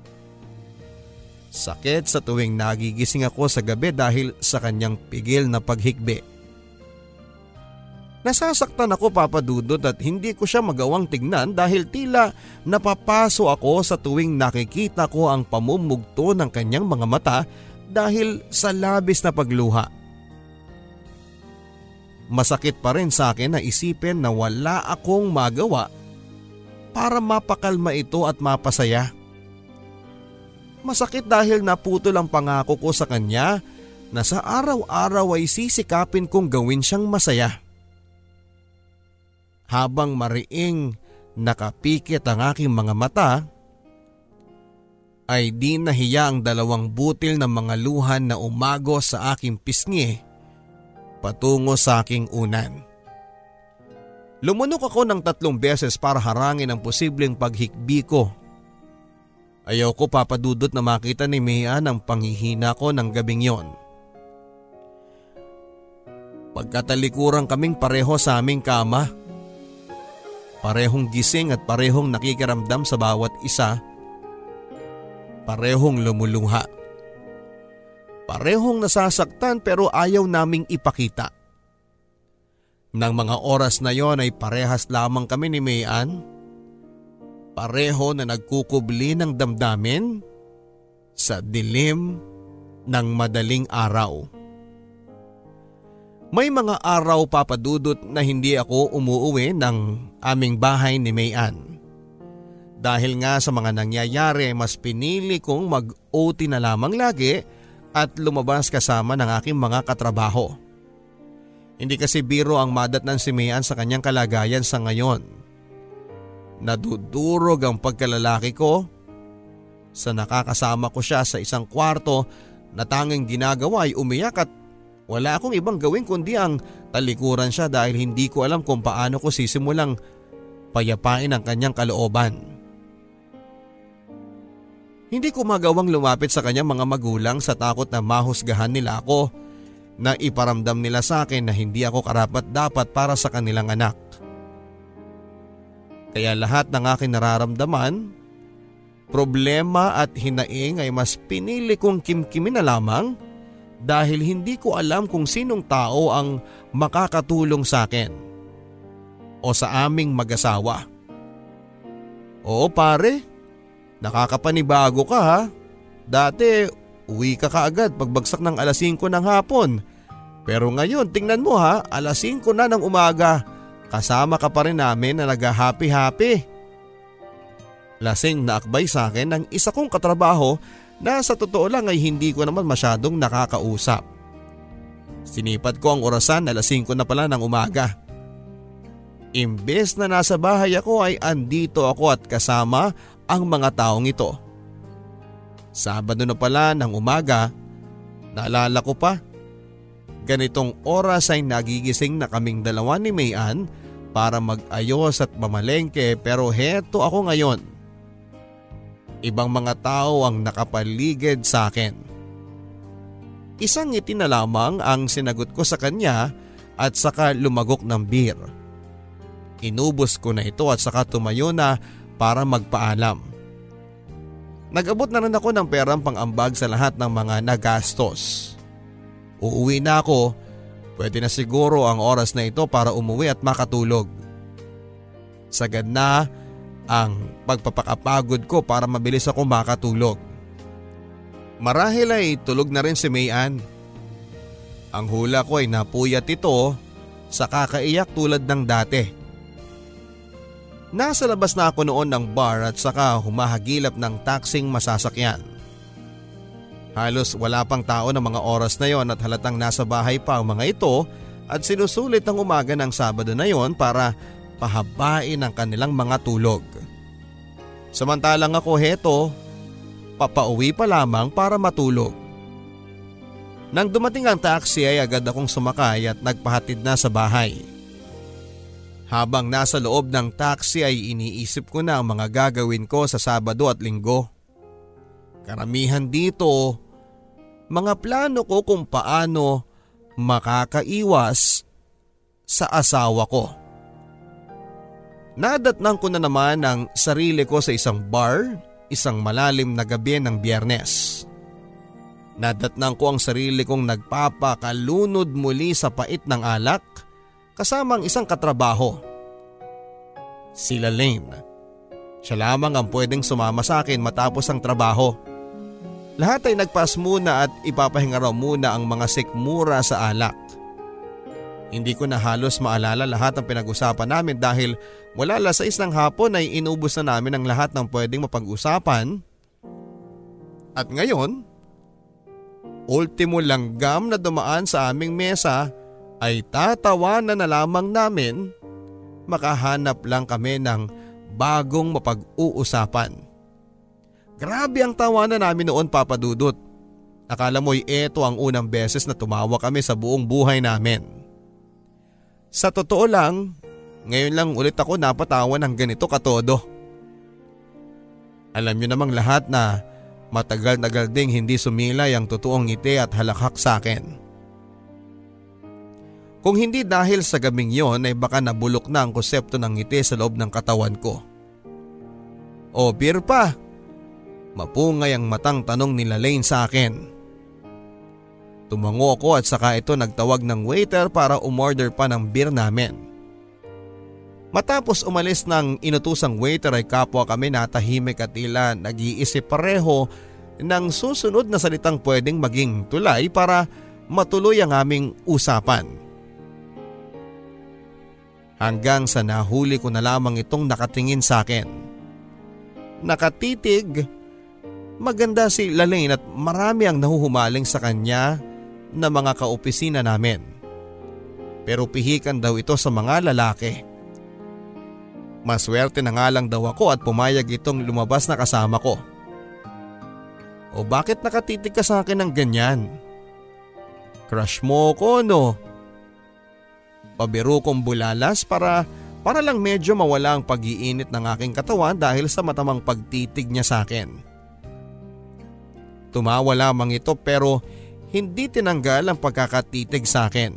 Sakit sa tuwing nagigising ako sa gabi dahil sa kanyang pigil na paghikbi. Nasasaktan ako papadudod at hindi ko siya magawang tignan dahil tila napapaso ako sa tuwing nakikita ko ang pamumugto ng kanyang mga mata dahil sa labis na pagluha. Masakit pa rin sa akin na isipin na wala akong magawa para mapakalma ito at mapasaya. Masakit dahil naputol ang pangako ko sa kanya na sa araw-araw ay sisikapin kong gawin siyang masaya. Habang mariing nakapikit ang aking mga mata, ay di nahiya ang dalawang butil ng mga luhan na umago sa aking pisngi patungo sa aking unan. Lumunok ako ng tatlong beses para harangin ang posibleng paghikbi ko. Ayaw ko papadudot na makita ni Mia ang panghihina ko ng gabing yon. Pagkatalikuran kaming pareho sa aming kama. Parehong gising at parehong nakikiramdam sa bawat isa. Parehong lumuluha. Parehong nasasaktan pero ayaw naming ipakita. Nang mga oras na yon ay parehas lamang kami ni Mayan. Pareho na nagkukubli ng damdamin sa dilim ng madaling araw. May mga araw papadudot na hindi ako umuuwi ng aming bahay ni Mayan. Dahil nga sa mga nangyayari mas pinili kong mag-OT na lamang lagi at lumabas kasama ng aking mga katrabaho. Hindi kasi biro ang madat ng si Mayan sa kanyang kalagayan sa ngayon. Nadudurog ang pagkalalaki ko sa nakakasama ko siya sa isang kwarto na tanging ginagawa ay umiyak at wala akong ibang gawin kundi ang talikuran siya dahil hindi ko alam kung paano ko sisimulang payapain ang kanyang kalooban. Hindi ko magawang lumapit sa kanyang mga magulang sa takot na mahusgahan nila ako na iparamdam nila sa akin na hindi ako karapat dapat para sa kanilang anak. Kaya lahat ng aking nararamdaman, problema at hinaing ay mas pinili kong kimkimin na lamang dahil hindi ko alam kung sinong tao ang makakatulong sa akin o sa aming mag-asawa. Oo pare, nakakapanibago ka ha. Dati uwi ka kaagad pagbagsak ng alas 5 ng hapon. Pero ngayon tingnan mo ha, alas 5 na ng umaga. Kasama ka pa rin namin na nag-happy-happy. Lasing na akbay sa akin ng isa kong katrabaho na sa totoo lang ay hindi ko naman masyadong nakakausap. Sinipat ko ang orasan lasing ko na pala ng umaga. Imbes na nasa bahay ako ay andito ako at kasama ang mga taong ito. Sabado na pala ng umaga, naalala ko pa. Ganitong oras ay nagigising na kaming dalawa ni Mayan para mag-ayos at mamalengke pero heto ako ngayon Ibang mga tao ang nakapaligid sa akin. Isang ngiti na lamang ang sinagot ko sa kanya at saka lumagok ng beer. Inubos ko na ito at saka tumayo na para magpaalam. Nag-abot na rin ako ng perang pang-ambag sa lahat ng mga nagastos. Uuwi na ako, pwede na siguro ang oras na ito para umuwi at makatulog. Sagad na ang pagpapakapagod ko para mabilis ako makatulog. Marahil ay tulog na rin si Mayan. Ang hula ko ay napuyat ito sa kakaiyak tulad ng dati. Nasa labas na ako noon ng bar at saka humahagilap ng taksing masasakyan. Halos wala pang tao ng mga oras na yon at halatang nasa bahay pa ang mga ito at sinusulit ang umaga ng Sabado na yon para pahabain ang kanilang mga tulog. Samantalang ako heto, papauwi pa lamang para matulog. Nang dumating ang taxi ay agad akong sumakay at nagpahatid na sa bahay. Habang nasa loob ng taxi ay iniisip ko na ang mga gagawin ko sa Sabado at Linggo. Karamihan dito, mga plano ko kung paano makakaiwas sa asawa ko. Nadatnang ko na naman ang sarili ko sa isang bar, isang malalim na gabi ng biyernes. Nadatnang ko ang sarili kong nagpapakalunod muli sa pait ng alak kasama ang isang katrabaho. Sila Lane. Siya lamang ang pwedeng sumama sa akin matapos ang trabaho. Lahat ay nagpas muna at ipapahinga raw muna ang mga sikmura sa alak. Hindi ko na halos maalala lahat ng pinag-usapan namin dahil wala alas 6 ng hapon ay inubos na namin ang lahat ng pwedeng mapag-usapan. At ngayon, ultimo langgam na dumaan sa aming mesa ay tatawanan na lamang namin makahanap lang kami ng bagong mapag-uusapan. Grabe ang tawanan namin noon papadudot. Akala mo'y eto ang unang beses na tumawa kami sa buong buhay namin. Sa totoo lang, ngayon lang ulit ako napatawa ng ganito katodo. Alam niyo namang lahat na matagal-tagal ding hindi sumilay ang totoong ngiti at halakhak sa akin. Kung hindi dahil sa gabing yon ay baka nabulok na ang konsepto ng ngiti sa loob ng katawan ko. O beer pa, mapungay ang matang tanong ni Lane sa akin. Tumango ako at saka ito nagtawag ng waiter para umorder pa ng beer namin. Matapos umalis ng inutusang waiter ay kapwa kami natahimik at tila nag-iisip pareho ng susunod na salitang pwedeng maging tulay para matuloy ang aming usapan. Hanggang sa nahuli ko na lamang itong nakatingin sa akin. Nakatitig, maganda si Lalaine at marami ang nahuhumaling sa kanya na mga kaopisina namin. Pero pihikan daw ito sa mga lalaki. Maswerte na nga lang daw ako at pumayag itong lumabas na kasama ko. O bakit nakatitig ka sa akin ng ganyan? Crush mo ko no? Pabiro kong bulalas para para lang medyo mawala ang pag-iinit ng aking katawan dahil sa matamang pagtitig niya sa akin. Tumawa lamang ito pero hindi tinanggal ang pagkakatitig sa akin.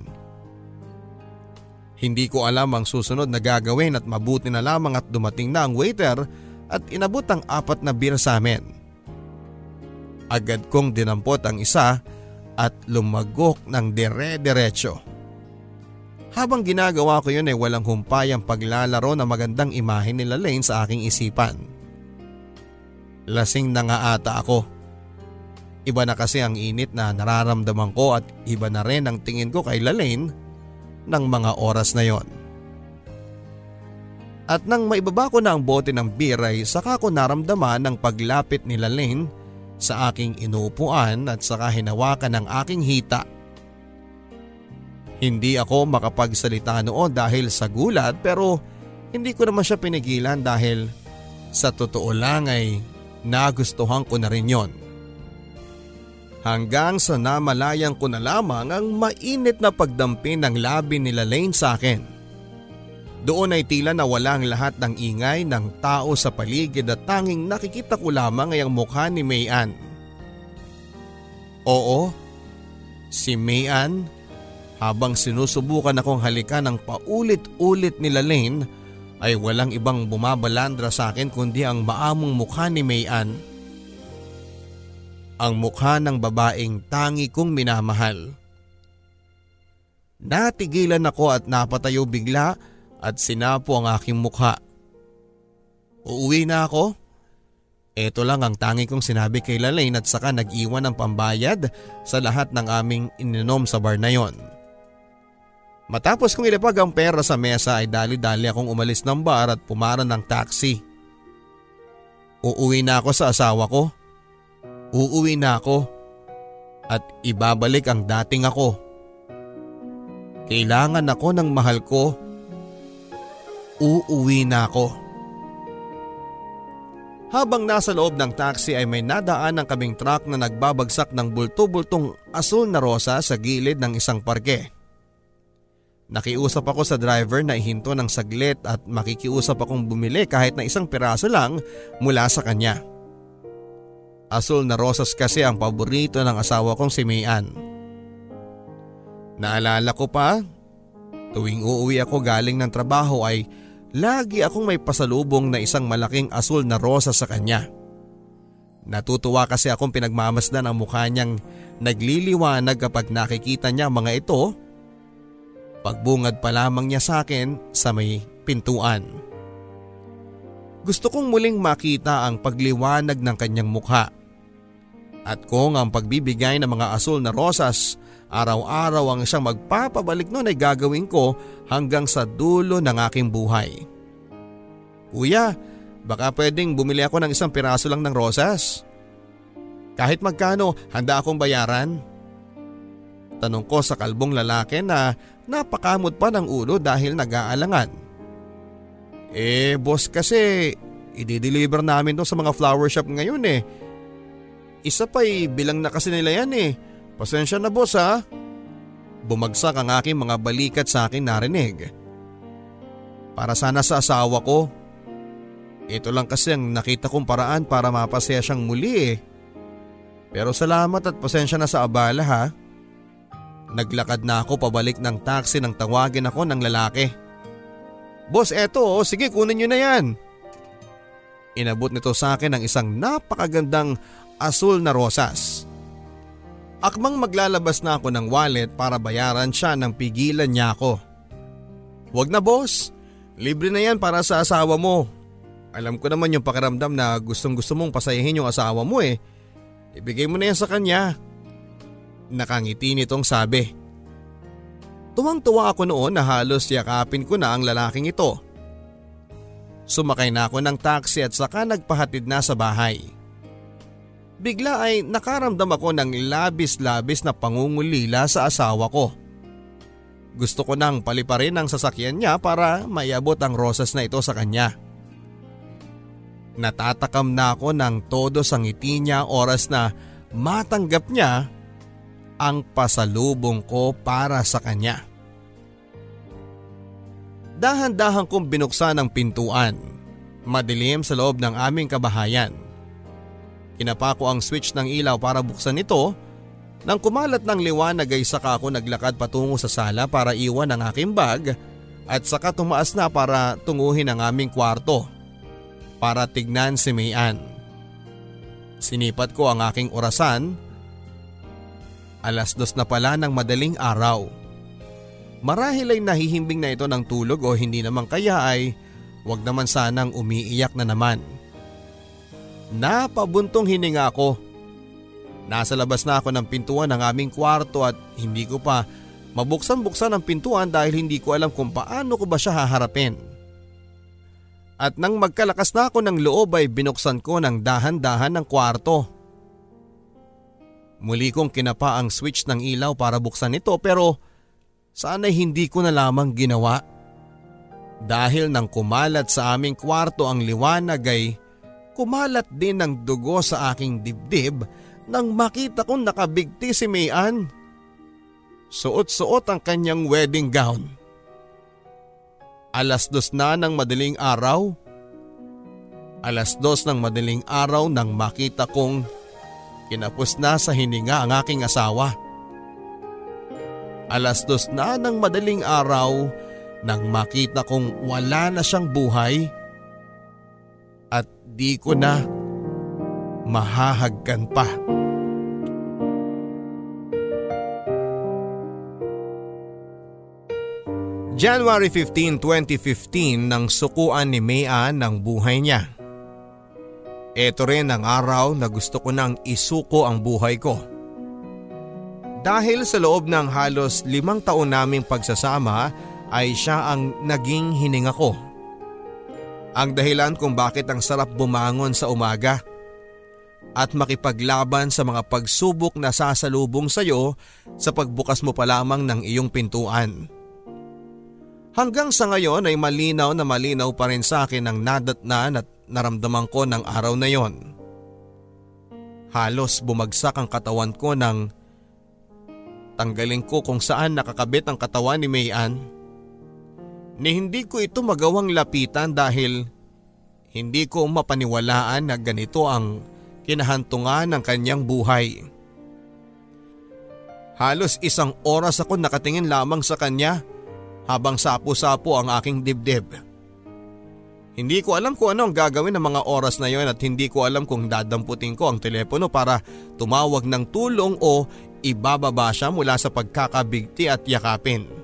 Hindi ko alam ang susunod na gagawin at mabuti na lamang at dumating na ang waiter at inabot ang apat na beer sa amin. Agad kong dinampot ang isa at lumagok ng dire-diretso. Habang ginagawa ko yun ay walang humpay ang paglalaro na magandang imahe ni Lane sa aking isipan. Lasing na nga ata ako. Iba na kasi ang init na nararamdaman ko at iba na rin ang tingin ko kay Lalaine ng mga oras na yon. At nang maibaba ko na ang bote ng beer ay saka ko naramdaman ng paglapit ni Lalaine sa aking inuupuan at saka hinawakan ng aking hita. Hindi ako makapagsalita noon dahil sa gulat pero hindi ko naman siya pinigilan dahil sa totoo lang ay nagustuhan ko na rin yon. Hanggang sa namalayan ko na lamang ang mainit na pagdampi ng labi ni Lane sa akin. Doon ay tila nawala ang lahat ng ingay ng tao sa paligid at tanging nakikita ko lamang ay ang mukha ni Mayan. Oo, si Mayan habang sinusubukan akong halikan ng paulit-ulit ni Lane ay walang ibang bumabalandra sa akin kundi ang maamong mukha ni Mayan ang mukha ng babaeng tangi kong minamahal. Natigilan ako at napatayo bigla at sinapo ang aking mukha. Uuwi na ako? Ito lang ang tangi kong sinabi kay Lalaine at saka nag-iwan ng pambayad sa lahat ng aming ininom sa bar na yon. Matapos kong ilapag ang pera sa mesa ay dali-dali akong umalis ng bar at pumaran ng taxi. Uuwi na ako sa asawa ko. Uuwi na ako at ibabalik ang dating ako. Kailangan ako ng mahal ko. Uuwi na ako. Habang nasa loob ng taxi ay may nadaan ng kaming truck na nagbabagsak ng bulto-bultong asul na rosa sa gilid ng isang parke. Nakiusap ako sa driver na ihinto ng saglit at makikiusap akong bumili kahit na isang piraso lang mula sa kanya. Asul na rosas kasi ang paborito ng asawa kong si Mayan. Naalala ko pa, tuwing uuwi ako galing ng trabaho ay lagi akong may pasalubong na isang malaking asul na rosas sa kanya. Natutuwa kasi akong pinagmamasdan ang mukha niyang nagliliwanag kapag nakikita niya mga ito. Pagbungad pa lamang niya sa akin sa may pintuan. Gusto kong muling makita ang pagliwanag ng kanyang mukha at kung ang pagbibigay ng mga asul na rosas araw-araw ang siyang magpapabalik noon ay gagawin ko hanggang sa dulo ng aking buhay. Kuya, baka pwedeng bumili ako ng isang piraso lang ng rosas. Kahit magkano, handa akong bayaran. Tanong ko sa kalbong lalaki na napakamot pa ng ulo dahil nag-aalangan. Eh boss kasi, i-deliver namin to sa mga flower shop ngayon eh isa pa'y bilang na kasi nila yan eh. Pasensya na boss ha. Bumagsak ang aking mga balikat sa akin narinig. Para sana sa asawa ko. Ito lang kasi ang nakita kong paraan para mapasaya siyang muli eh. Pero salamat at pasensya na sa abala ha. Naglakad na ako pabalik ng taxi nang tawagin ako ng lalaki. Boss eto oh, sige kunin nyo na yan. Inabot nito sa akin ang isang napakagandang asul na rosas. Akmang maglalabas na ako ng wallet para bayaran siya ng pigilan niya ako. Huwag na boss, Libre na yan para sa asawa mo. Alam ko naman yung pakiramdam na gustong gusto mong pasayahin yung asawa mo eh. Ibigay mo na yan sa kanya. Nakangiti nitong sabi. Tuwang-tuwa ako noon na halos yakapin ko na ang lalaking ito. Sumakay na ako ng taxi at saka nagpahatid na sa bahay. Bigla ay nakaramdam ako ng labis-labis na pangungulila sa asawa ko. Gusto ko nang paliparin ang sasakyan niya para maiabot ang rosas na ito sa kanya. Natatakam na ako ng todo sa ngiti niya oras na matanggap niya ang pasalubong ko para sa kanya. Dahan-dahan kong binuksan ang pintuan. Madilim sa loob ng aming kabahayan. Kinapa ko ang switch ng ilaw para buksan ito. Nang kumalat ng liwanag ay saka ako naglakad patungo sa sala para iwan ang aking bag at saka tumaas na para tunguhin ang aming kwarto para tignan si Mayan. Sinipat ko ang aking orasan. Alas dos na pala ng madaling araw. Marahil ay nahihimbing na ito ng tulog o hindi naman kaya ay wag naman sanang umiiyak na naman. Napabuntong hininga ako. Nasa labas na ako ng pintuan ng aming kwarto at hindi ko pa mabuksan-buksan ang pintuan dahil hindi ko alam kung paano ko ba siya haharapin. At nang magkalakas na ako ng loob ay binuksan ko ng dahan-dahan ng kwarto. Muli kong kinapa ang switch ng ilaw para buksan ito pero sana'y hindi ko na lamang ginawa. Dahil nang kumalat sa aming kwarto ang liwanag ay kumalat din ng dugo sa aking dibdib nang makita kong nakabigti si Mayan. Suot-suot ang kanyang wedding gown. Alas dos na ng madaling araw. Alas dos ng madaling araw nang makita kong kinapos na sa hininga ang aking asawa. Alas dos na ng madaling araw nang makita kong wala na siyang buhay at di ko na mahahagkan pa. January 15, 2015 nang sukuan ni Maya ng buhay niya. Ito rin ang araw na gusto ko nang isuko ang buhay ko. Dahil sa loob ng halos limang taon naming pagsasama ay siya ang naging hininga ko. Ang dahilan kung bakit ang sarap bumangon sa umaga at makipaglaban sa mga pagsubok na sasalubong sa iyo sa pagbukas mo pa lamang ng iyong pintuan. Hanggang sa ngayon ay malinaw na malinaw pa rin sa akin ang nadatnan at naramdaman ko ng araw na yon. Halos bumagsak ang katawan ko nang tanggalin ko kung saan nakakabit ang katawan ni Mayan. Ni hindi ko ito magawang lapitan dahil hindi ko mapaniwalaan na ganito ang kinahantungan ng kanyang buhay. Halos isang oras ako nakatingin lamang sa kanya habang sapo-sapo ang aking dibdib. Hindi ko alam kung ano ang gagawin ng mga oras na yon at hindi ko alam kung dadamputin ko ang telepono para tumawag ng tulong o ibababa siya mula sa pagkakabigti at yakapin.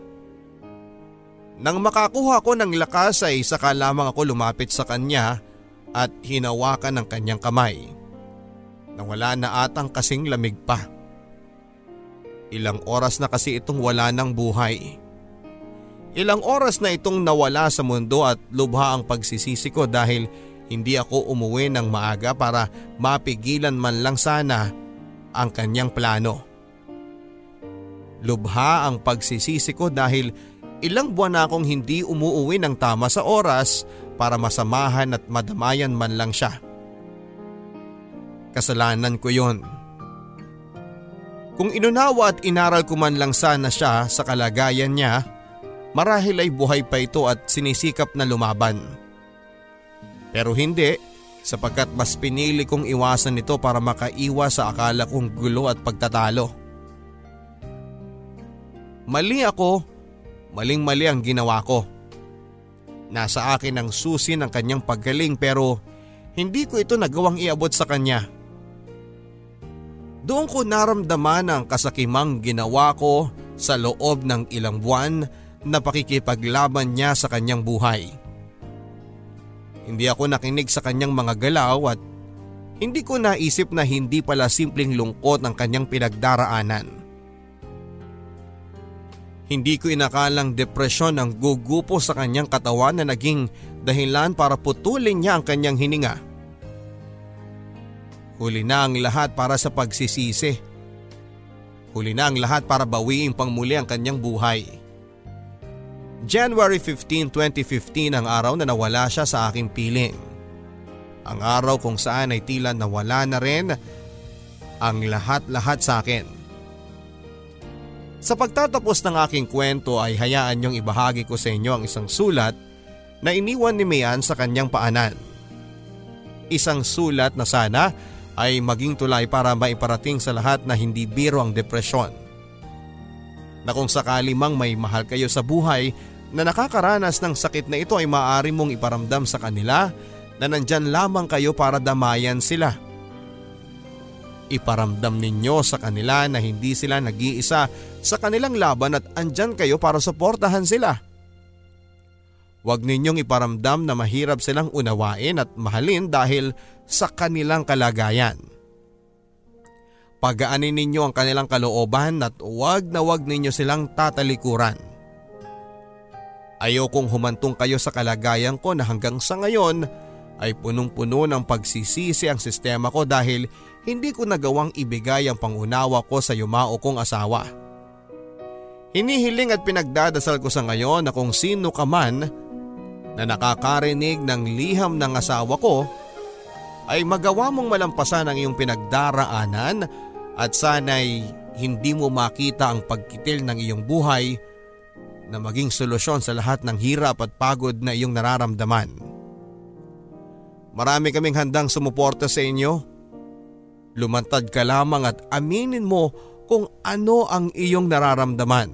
Nang makakuha ko ng lakas ay saka lamang ako lumapit sa kanya at hinawakan ng kanyang kamay. Nawala na atang kasing lamig pa. Ilang oras na kasi itong wala ng buhay. Ilang oras na itong nawala sa mundo at lubha ang pagsisisi ko dahil hindi ako umuwi ng maaga para mapigilan man lang sana ang kanyang plano. Lubha ang pagsisisi ko dahil ilang buwan na akong hindi umuuwi ng tama sa oras para masamahan at madamayan man lang siya. Kasalanan ko yon. Kung inunawa at inaral ko man lang sana siya sa kalagayan niya, Marahil ay buhay pa ito at sinisikap na lumaban. Pero hindi sapagkat mas pinili kong iwasan ito para makaiwas sa akala kong gulo at pagtatalo. Mali ako, maling mali ang ginawa ko. Nasa akin ang susi ng kanyang paggaling pero hindi ko ito nagawang iabot sa kanya. Doon ko naramdaman ang kasakimang ginawa ko sa loob ng ilang buwan na pakikipaglaban niya sa kanyang buhay. Hindi ako nakinig sa kanyang mga galaw at hindi ko naisip na hindi pala simpleng lungkot ang kanyang pinagdaraanan. Hindi ko inakalang depresyon ang gugupo sa kanyang katawan na naging dahilan para putulin niya ang kanyang hininga. Huli na ang lahat para sa pagsisisi. Huli na ang lahat para bawiin pang muli ang kanyang buhay. January 15, 2015 ang araw na nawala siya sa aking piling. Ang araw kung saan ay tila nawala na rin ang lahat-lahat sa akin. Sa pagtatapos ng aking kwento ay hayaan niyong ibahagi ko sa inyo ang isang sulat na iniwan ni Mayan sa kanyang paanan. Isang sulat na sana ay maging tulay para maiparating sa lahat na hindi biro ang depresyon. Na kung sakali mang may mahal kayo sa buhay na nakakaranas ng sakit na ito ay maaari mong iparamdam sa kanila na nandyan lamang kayo para damayan sila. Iparamdam ninyo sa kanila na hindi sila nag-iisa sa kanilang laban at andyan kayo para suportahan sila. Huwag ninyong iparamdam na mahirap silang unawain at mahalin dahil sa kanilang kalagayan. Pagaanin ninyo ang kanilang kalooban at huwag na huwag ninyo silang tatalikuran. Ayokong humantong kayo sa kalagayan ko na hanggang sa ngayon ay punong-puno ng pagsisisi ang sistema ko dahil hindi ko nagawang ibigay ang pangunawa ko sa yumao kong asawa. Hinihiling at pinagdadasal ko sa ngayon na kung sino ka man na nakakarinig ng liham ng asawa ko ay magawa mong malampasan ang iyong pinagdaraanan at sana'y hindi mo makita ang pagkitil ng iyong buhay na maging solusyon sa lahat ng hirap at pagod na iyong nararamdaman. Marami kaming handang sumuporta sa inyo. Lumantad ka lamang at aminin mo kung ano ang iyong nararamdaman.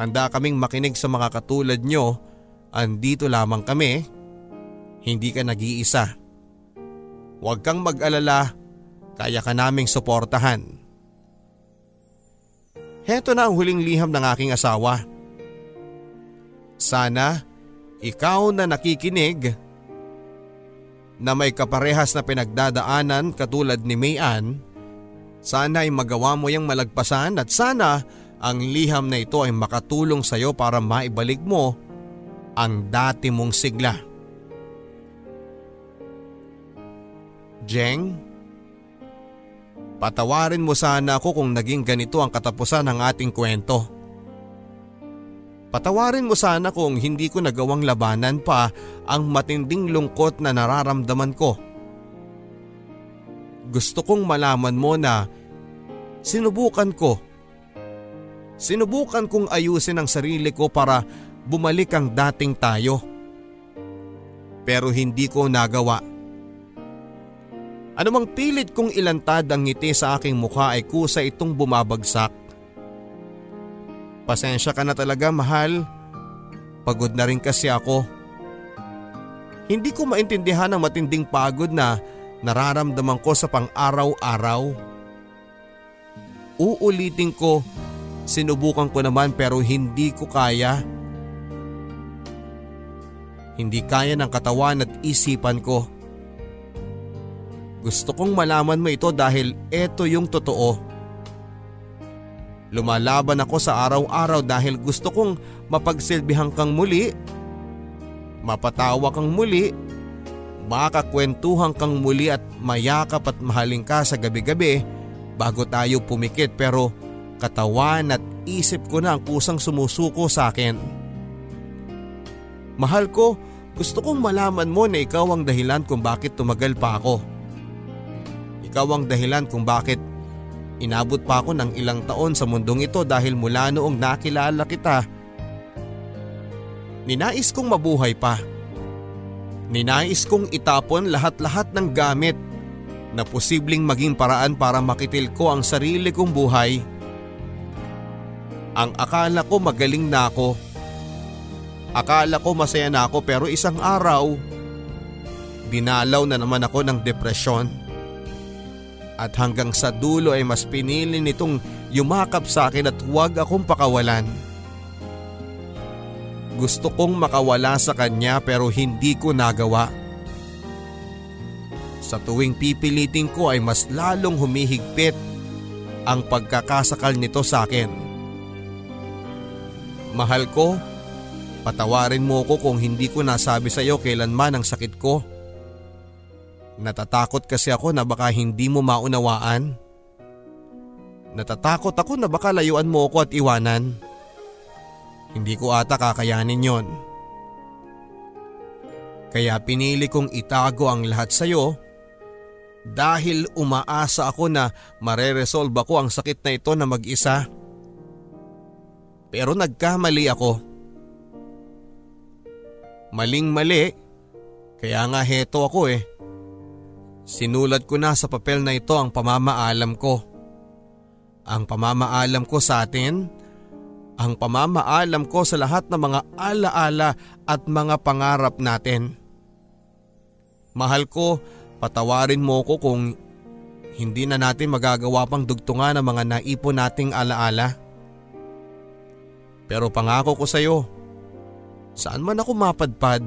Handa kaming makinig sa mga katulad nyo. Andito lamang kami. Hindi ka nag-iisa. Huwag kang mag-alala. Kaya ka naming suportahan. Heto na ang huling liham ng aking asawa. Sana ikaw na nakikinig na may kaparehas na pinagdadaanan katulad ni Mayan, sana ay magawa mo yung malagpasan at sana ang liham na ito ay makatulong sa iyo para maibalik mo ang dati mong sigla. Jeng, patawarin mo sana ako kung naging ganito ang katapusan ng ating kwento. Patawarin mo sana kung hindi ko nagawang labanan pa ang matinding lungkot na nararamdaman ko. Gusto kong malaman mo na sinubukan ko. Sinubukan kong ayusin ang sarili ko para bumalik ang dating tayo. Pero hindi ko nagawa. Anumang pilit kong ilantad ang ngiti sa aking mukha ay kusa itong bumabagsak Pasensya ka na talaga mahal. Pagod na rin kasi ako. Hindi ko maintindihan ang matinding pagod na nararamdaman ko sa pang-araw-araw. Uulitin ko, sinubukan ko naman pero hindi ko kaya. Hindi kaya ng katawan at isipan ko. Gusto kong malaman mo ito dahil ito yung totoo. Lumalaban ako sa araw-araw dahil gusto kong mapagsilbihan kang muli, mapatawa kang muli, makakwentuhan kang muli at mayakap at mahaling ka sa gabi-gabi bago tayo pumikit pero katawan at isip ko na ang kusang sumusuko sa akin. Mahal ko, gusto kong malaman mo na ikaw ang dahilan kung bakit tumagal pa ako. Ikaw ang dahilan kung bakit Inabot pa ako ng ilang taon sa mundong ito dahil mula noong nakilala kita. Ninais kong mabuhay pa. Ninais kong itapon lahat-lahat ng gamit na posibleng maging paraan para makitil ko ang sarili kong buhay. Ang akala ko magaling na ako. Akala ko masaya na ako pero isang araw, dinalaw na naman ako ng depresyon at hanggang sa dulo ay mas pinili nitong yumakap sa akin at huwag akong pakawalan. Gusto kong makawala sa kanya pero hindi ko nagawa. Sa tuwing pipilitin ko ay mas lalong humihigpit ang pagkakasakal nito sa akin. Mahal ko, patawarin mo ko kung hindi ko nasabi sa iyo kailanman ang sakit ko. Natatakot kasi ako na baka hindi mo maunawaan. Natatakot ako na baka layuan mo ako at iwanan. Hindi ko ata kakayanin yon. Kaya pinili kong itago ang lahat sa iyo dahil umaasa ako na mareresolve ako ang sakit na ito na mag-isa. Pero nagkamali ako. Maling mali, kaya nga heto ako eh. Sinulat ko na sa papel na ito ang pamamaalam ko. Ang pamamaalam ko sa atin ang pamamaalam ko sa lahat ng mga alaala at mga pangarap natin. Mahal ko, patawarin mo ko kung hindi na natin magagawa pang dugtungan ang mga naipon nating alaala. Pero pangako ko sa iyo, saan man ako mapadpad,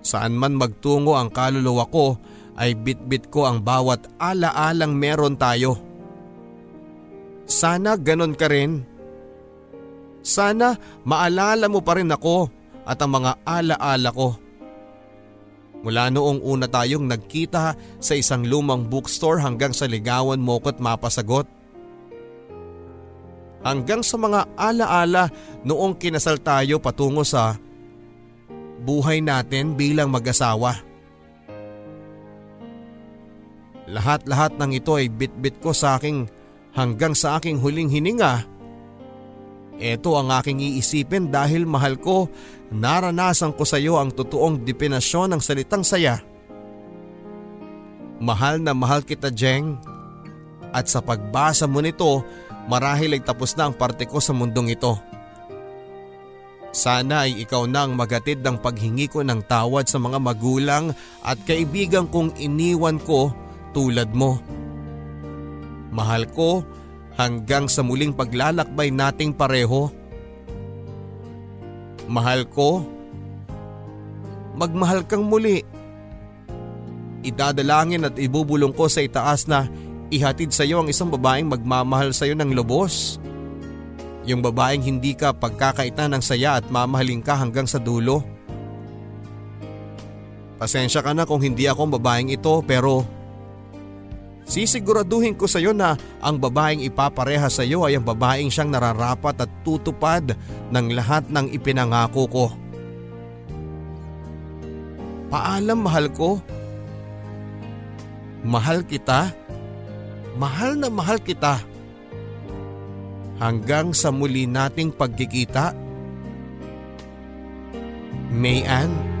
saan man magtungo ang kaluluwa ko ay bitbit ko ang bawat alaalang meron tayo. Sana ganon ka rin. Sana maalala mo pa rin ako at ang mga alaala ko. Mula noong una tayong nagkita sa isang lumang bookstore hanggang sa ligawan mo ko't mapasagot. Hanggang sa mga alaala noong kinasal tayo patungo sa buhay natin bilang mag-asawa. Lahat-lahat ng ito ay bitbit ko sa aking hanggang sa aking huling hininga ito ang aking iisipin dahil mahal ko, naranasan ko sa iyo ang totoong definasyon ng salitang saya. Mahal na mahal kita Jeng at sa pagbasa mo nito marahil ay tapos na ang parte ko sa mundong ito. Sana ay ikaw na ang magatid ng paghingi ko ng tawad sa mga magulang at kaibigan kong iniwan ko tulad mo. Mahal ko hanggang sa muling paglalakbay nating pareho. Mahal ko, magmahal kang muli. Idadalangin at ibubulong ko sa itaas na ihatid sa iyo ang isang babaeng magmamahal sa iyo ng lubos. Yung babaeng hindi ka pagkakaitan ng saya at mamahalin ka hanggang sa dulo. Pasensya ka na kung hindi ako ang babaeng ito pero Sisiguraduhin ko sa iyo na ang babaeng ipapareha sa iyo ay ang babaeng siyang nararapat at tutupad ng lahat ng ipinangako ko. Paalam mahal ko. Mahal kita. Mahal na mahal kita. Hanggang sa muli nating pagkikita. Mayan. Mayan.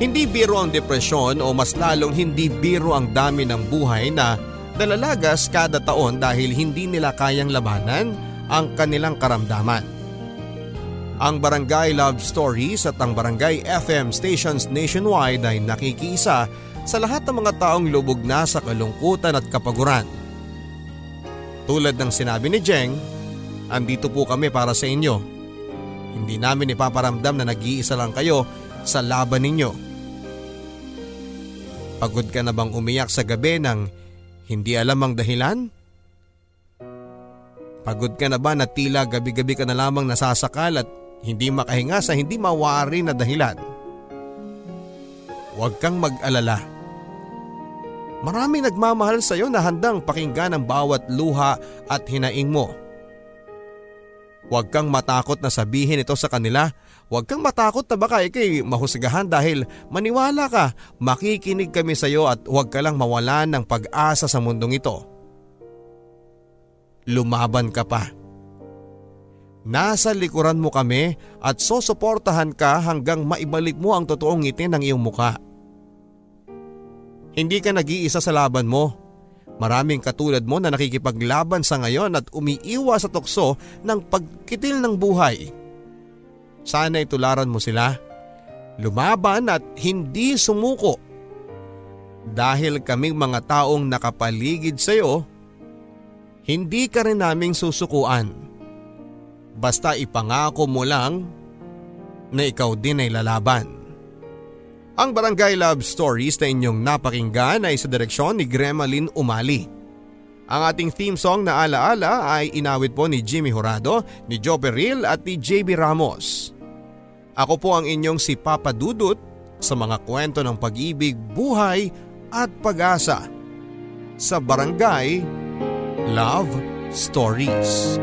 Hindi biro ang depresyon o mas lalong hindi biro ang dami ng buhay na dalalagas kada taon dahil hindi nila kayang labanan ang kanilang karamdaman. Ang Barangay Love Stories at ang Barangay FM stations nationwide ay nakikiisa sa lahat ng mga taong lubog na sa kalungkutan at kapaguran. Tulad ng sinabi ni Jeng, andito po kami para sa inyo. Hindi namin ipaparamdam na nag-iisa lang kayo sa laban ninyo. Pagod ka na bang umiyak sa gabi nang hindi alam ang dahilan? Pagod ka na ba na tila gabi-gabi ka na lamang nasasakal at hindi makahinga sa hindi mawari na dahilan? Huwag kang mag-alala. Maraming nagmamahal sa iyo na handang pakinggan ang bawat luha at hinaing mo. Huwag kang matakot na sabihin ito sa kanila Huwag kang matakot na baka ikay mahusgahan dahil maniwala ka, makikinig kami sa iyo at huwag ka lang mawalan ng pag-asa sa mundong ito. Lumaban ka pa. Nasa likuran mo kami at susuportahan ka hanggang maibalik mo ang totoong ngiti ng iyong muka. Hindi ka nag-iisa sa laban mo. Maraming katulad mo na nakikipaglaban sa ngayon at umiiwas sa tukso ng pagkitil ng buhay. Sana itularan mo sila. Lumaban at hindi sumuko. Dahil kaming mga taong nakapaligid sa iyo Hindi ka rin naming susukuan. Basta ipangako mo lang na ikaw din ay lalaban. Ang Barangay Love Stories na inyong napakinggan ay sa direksyon ni Gremalin Umali. Ang ating theme song na alaala ay inawit po ni Jimmy Horado, ni Joe Peril at ni JB Ramos. Ako po ang inyong si Papa Dudut sa mga kwento ng pag-ibig, buhay at pag-asa sa Barangay Love Stories.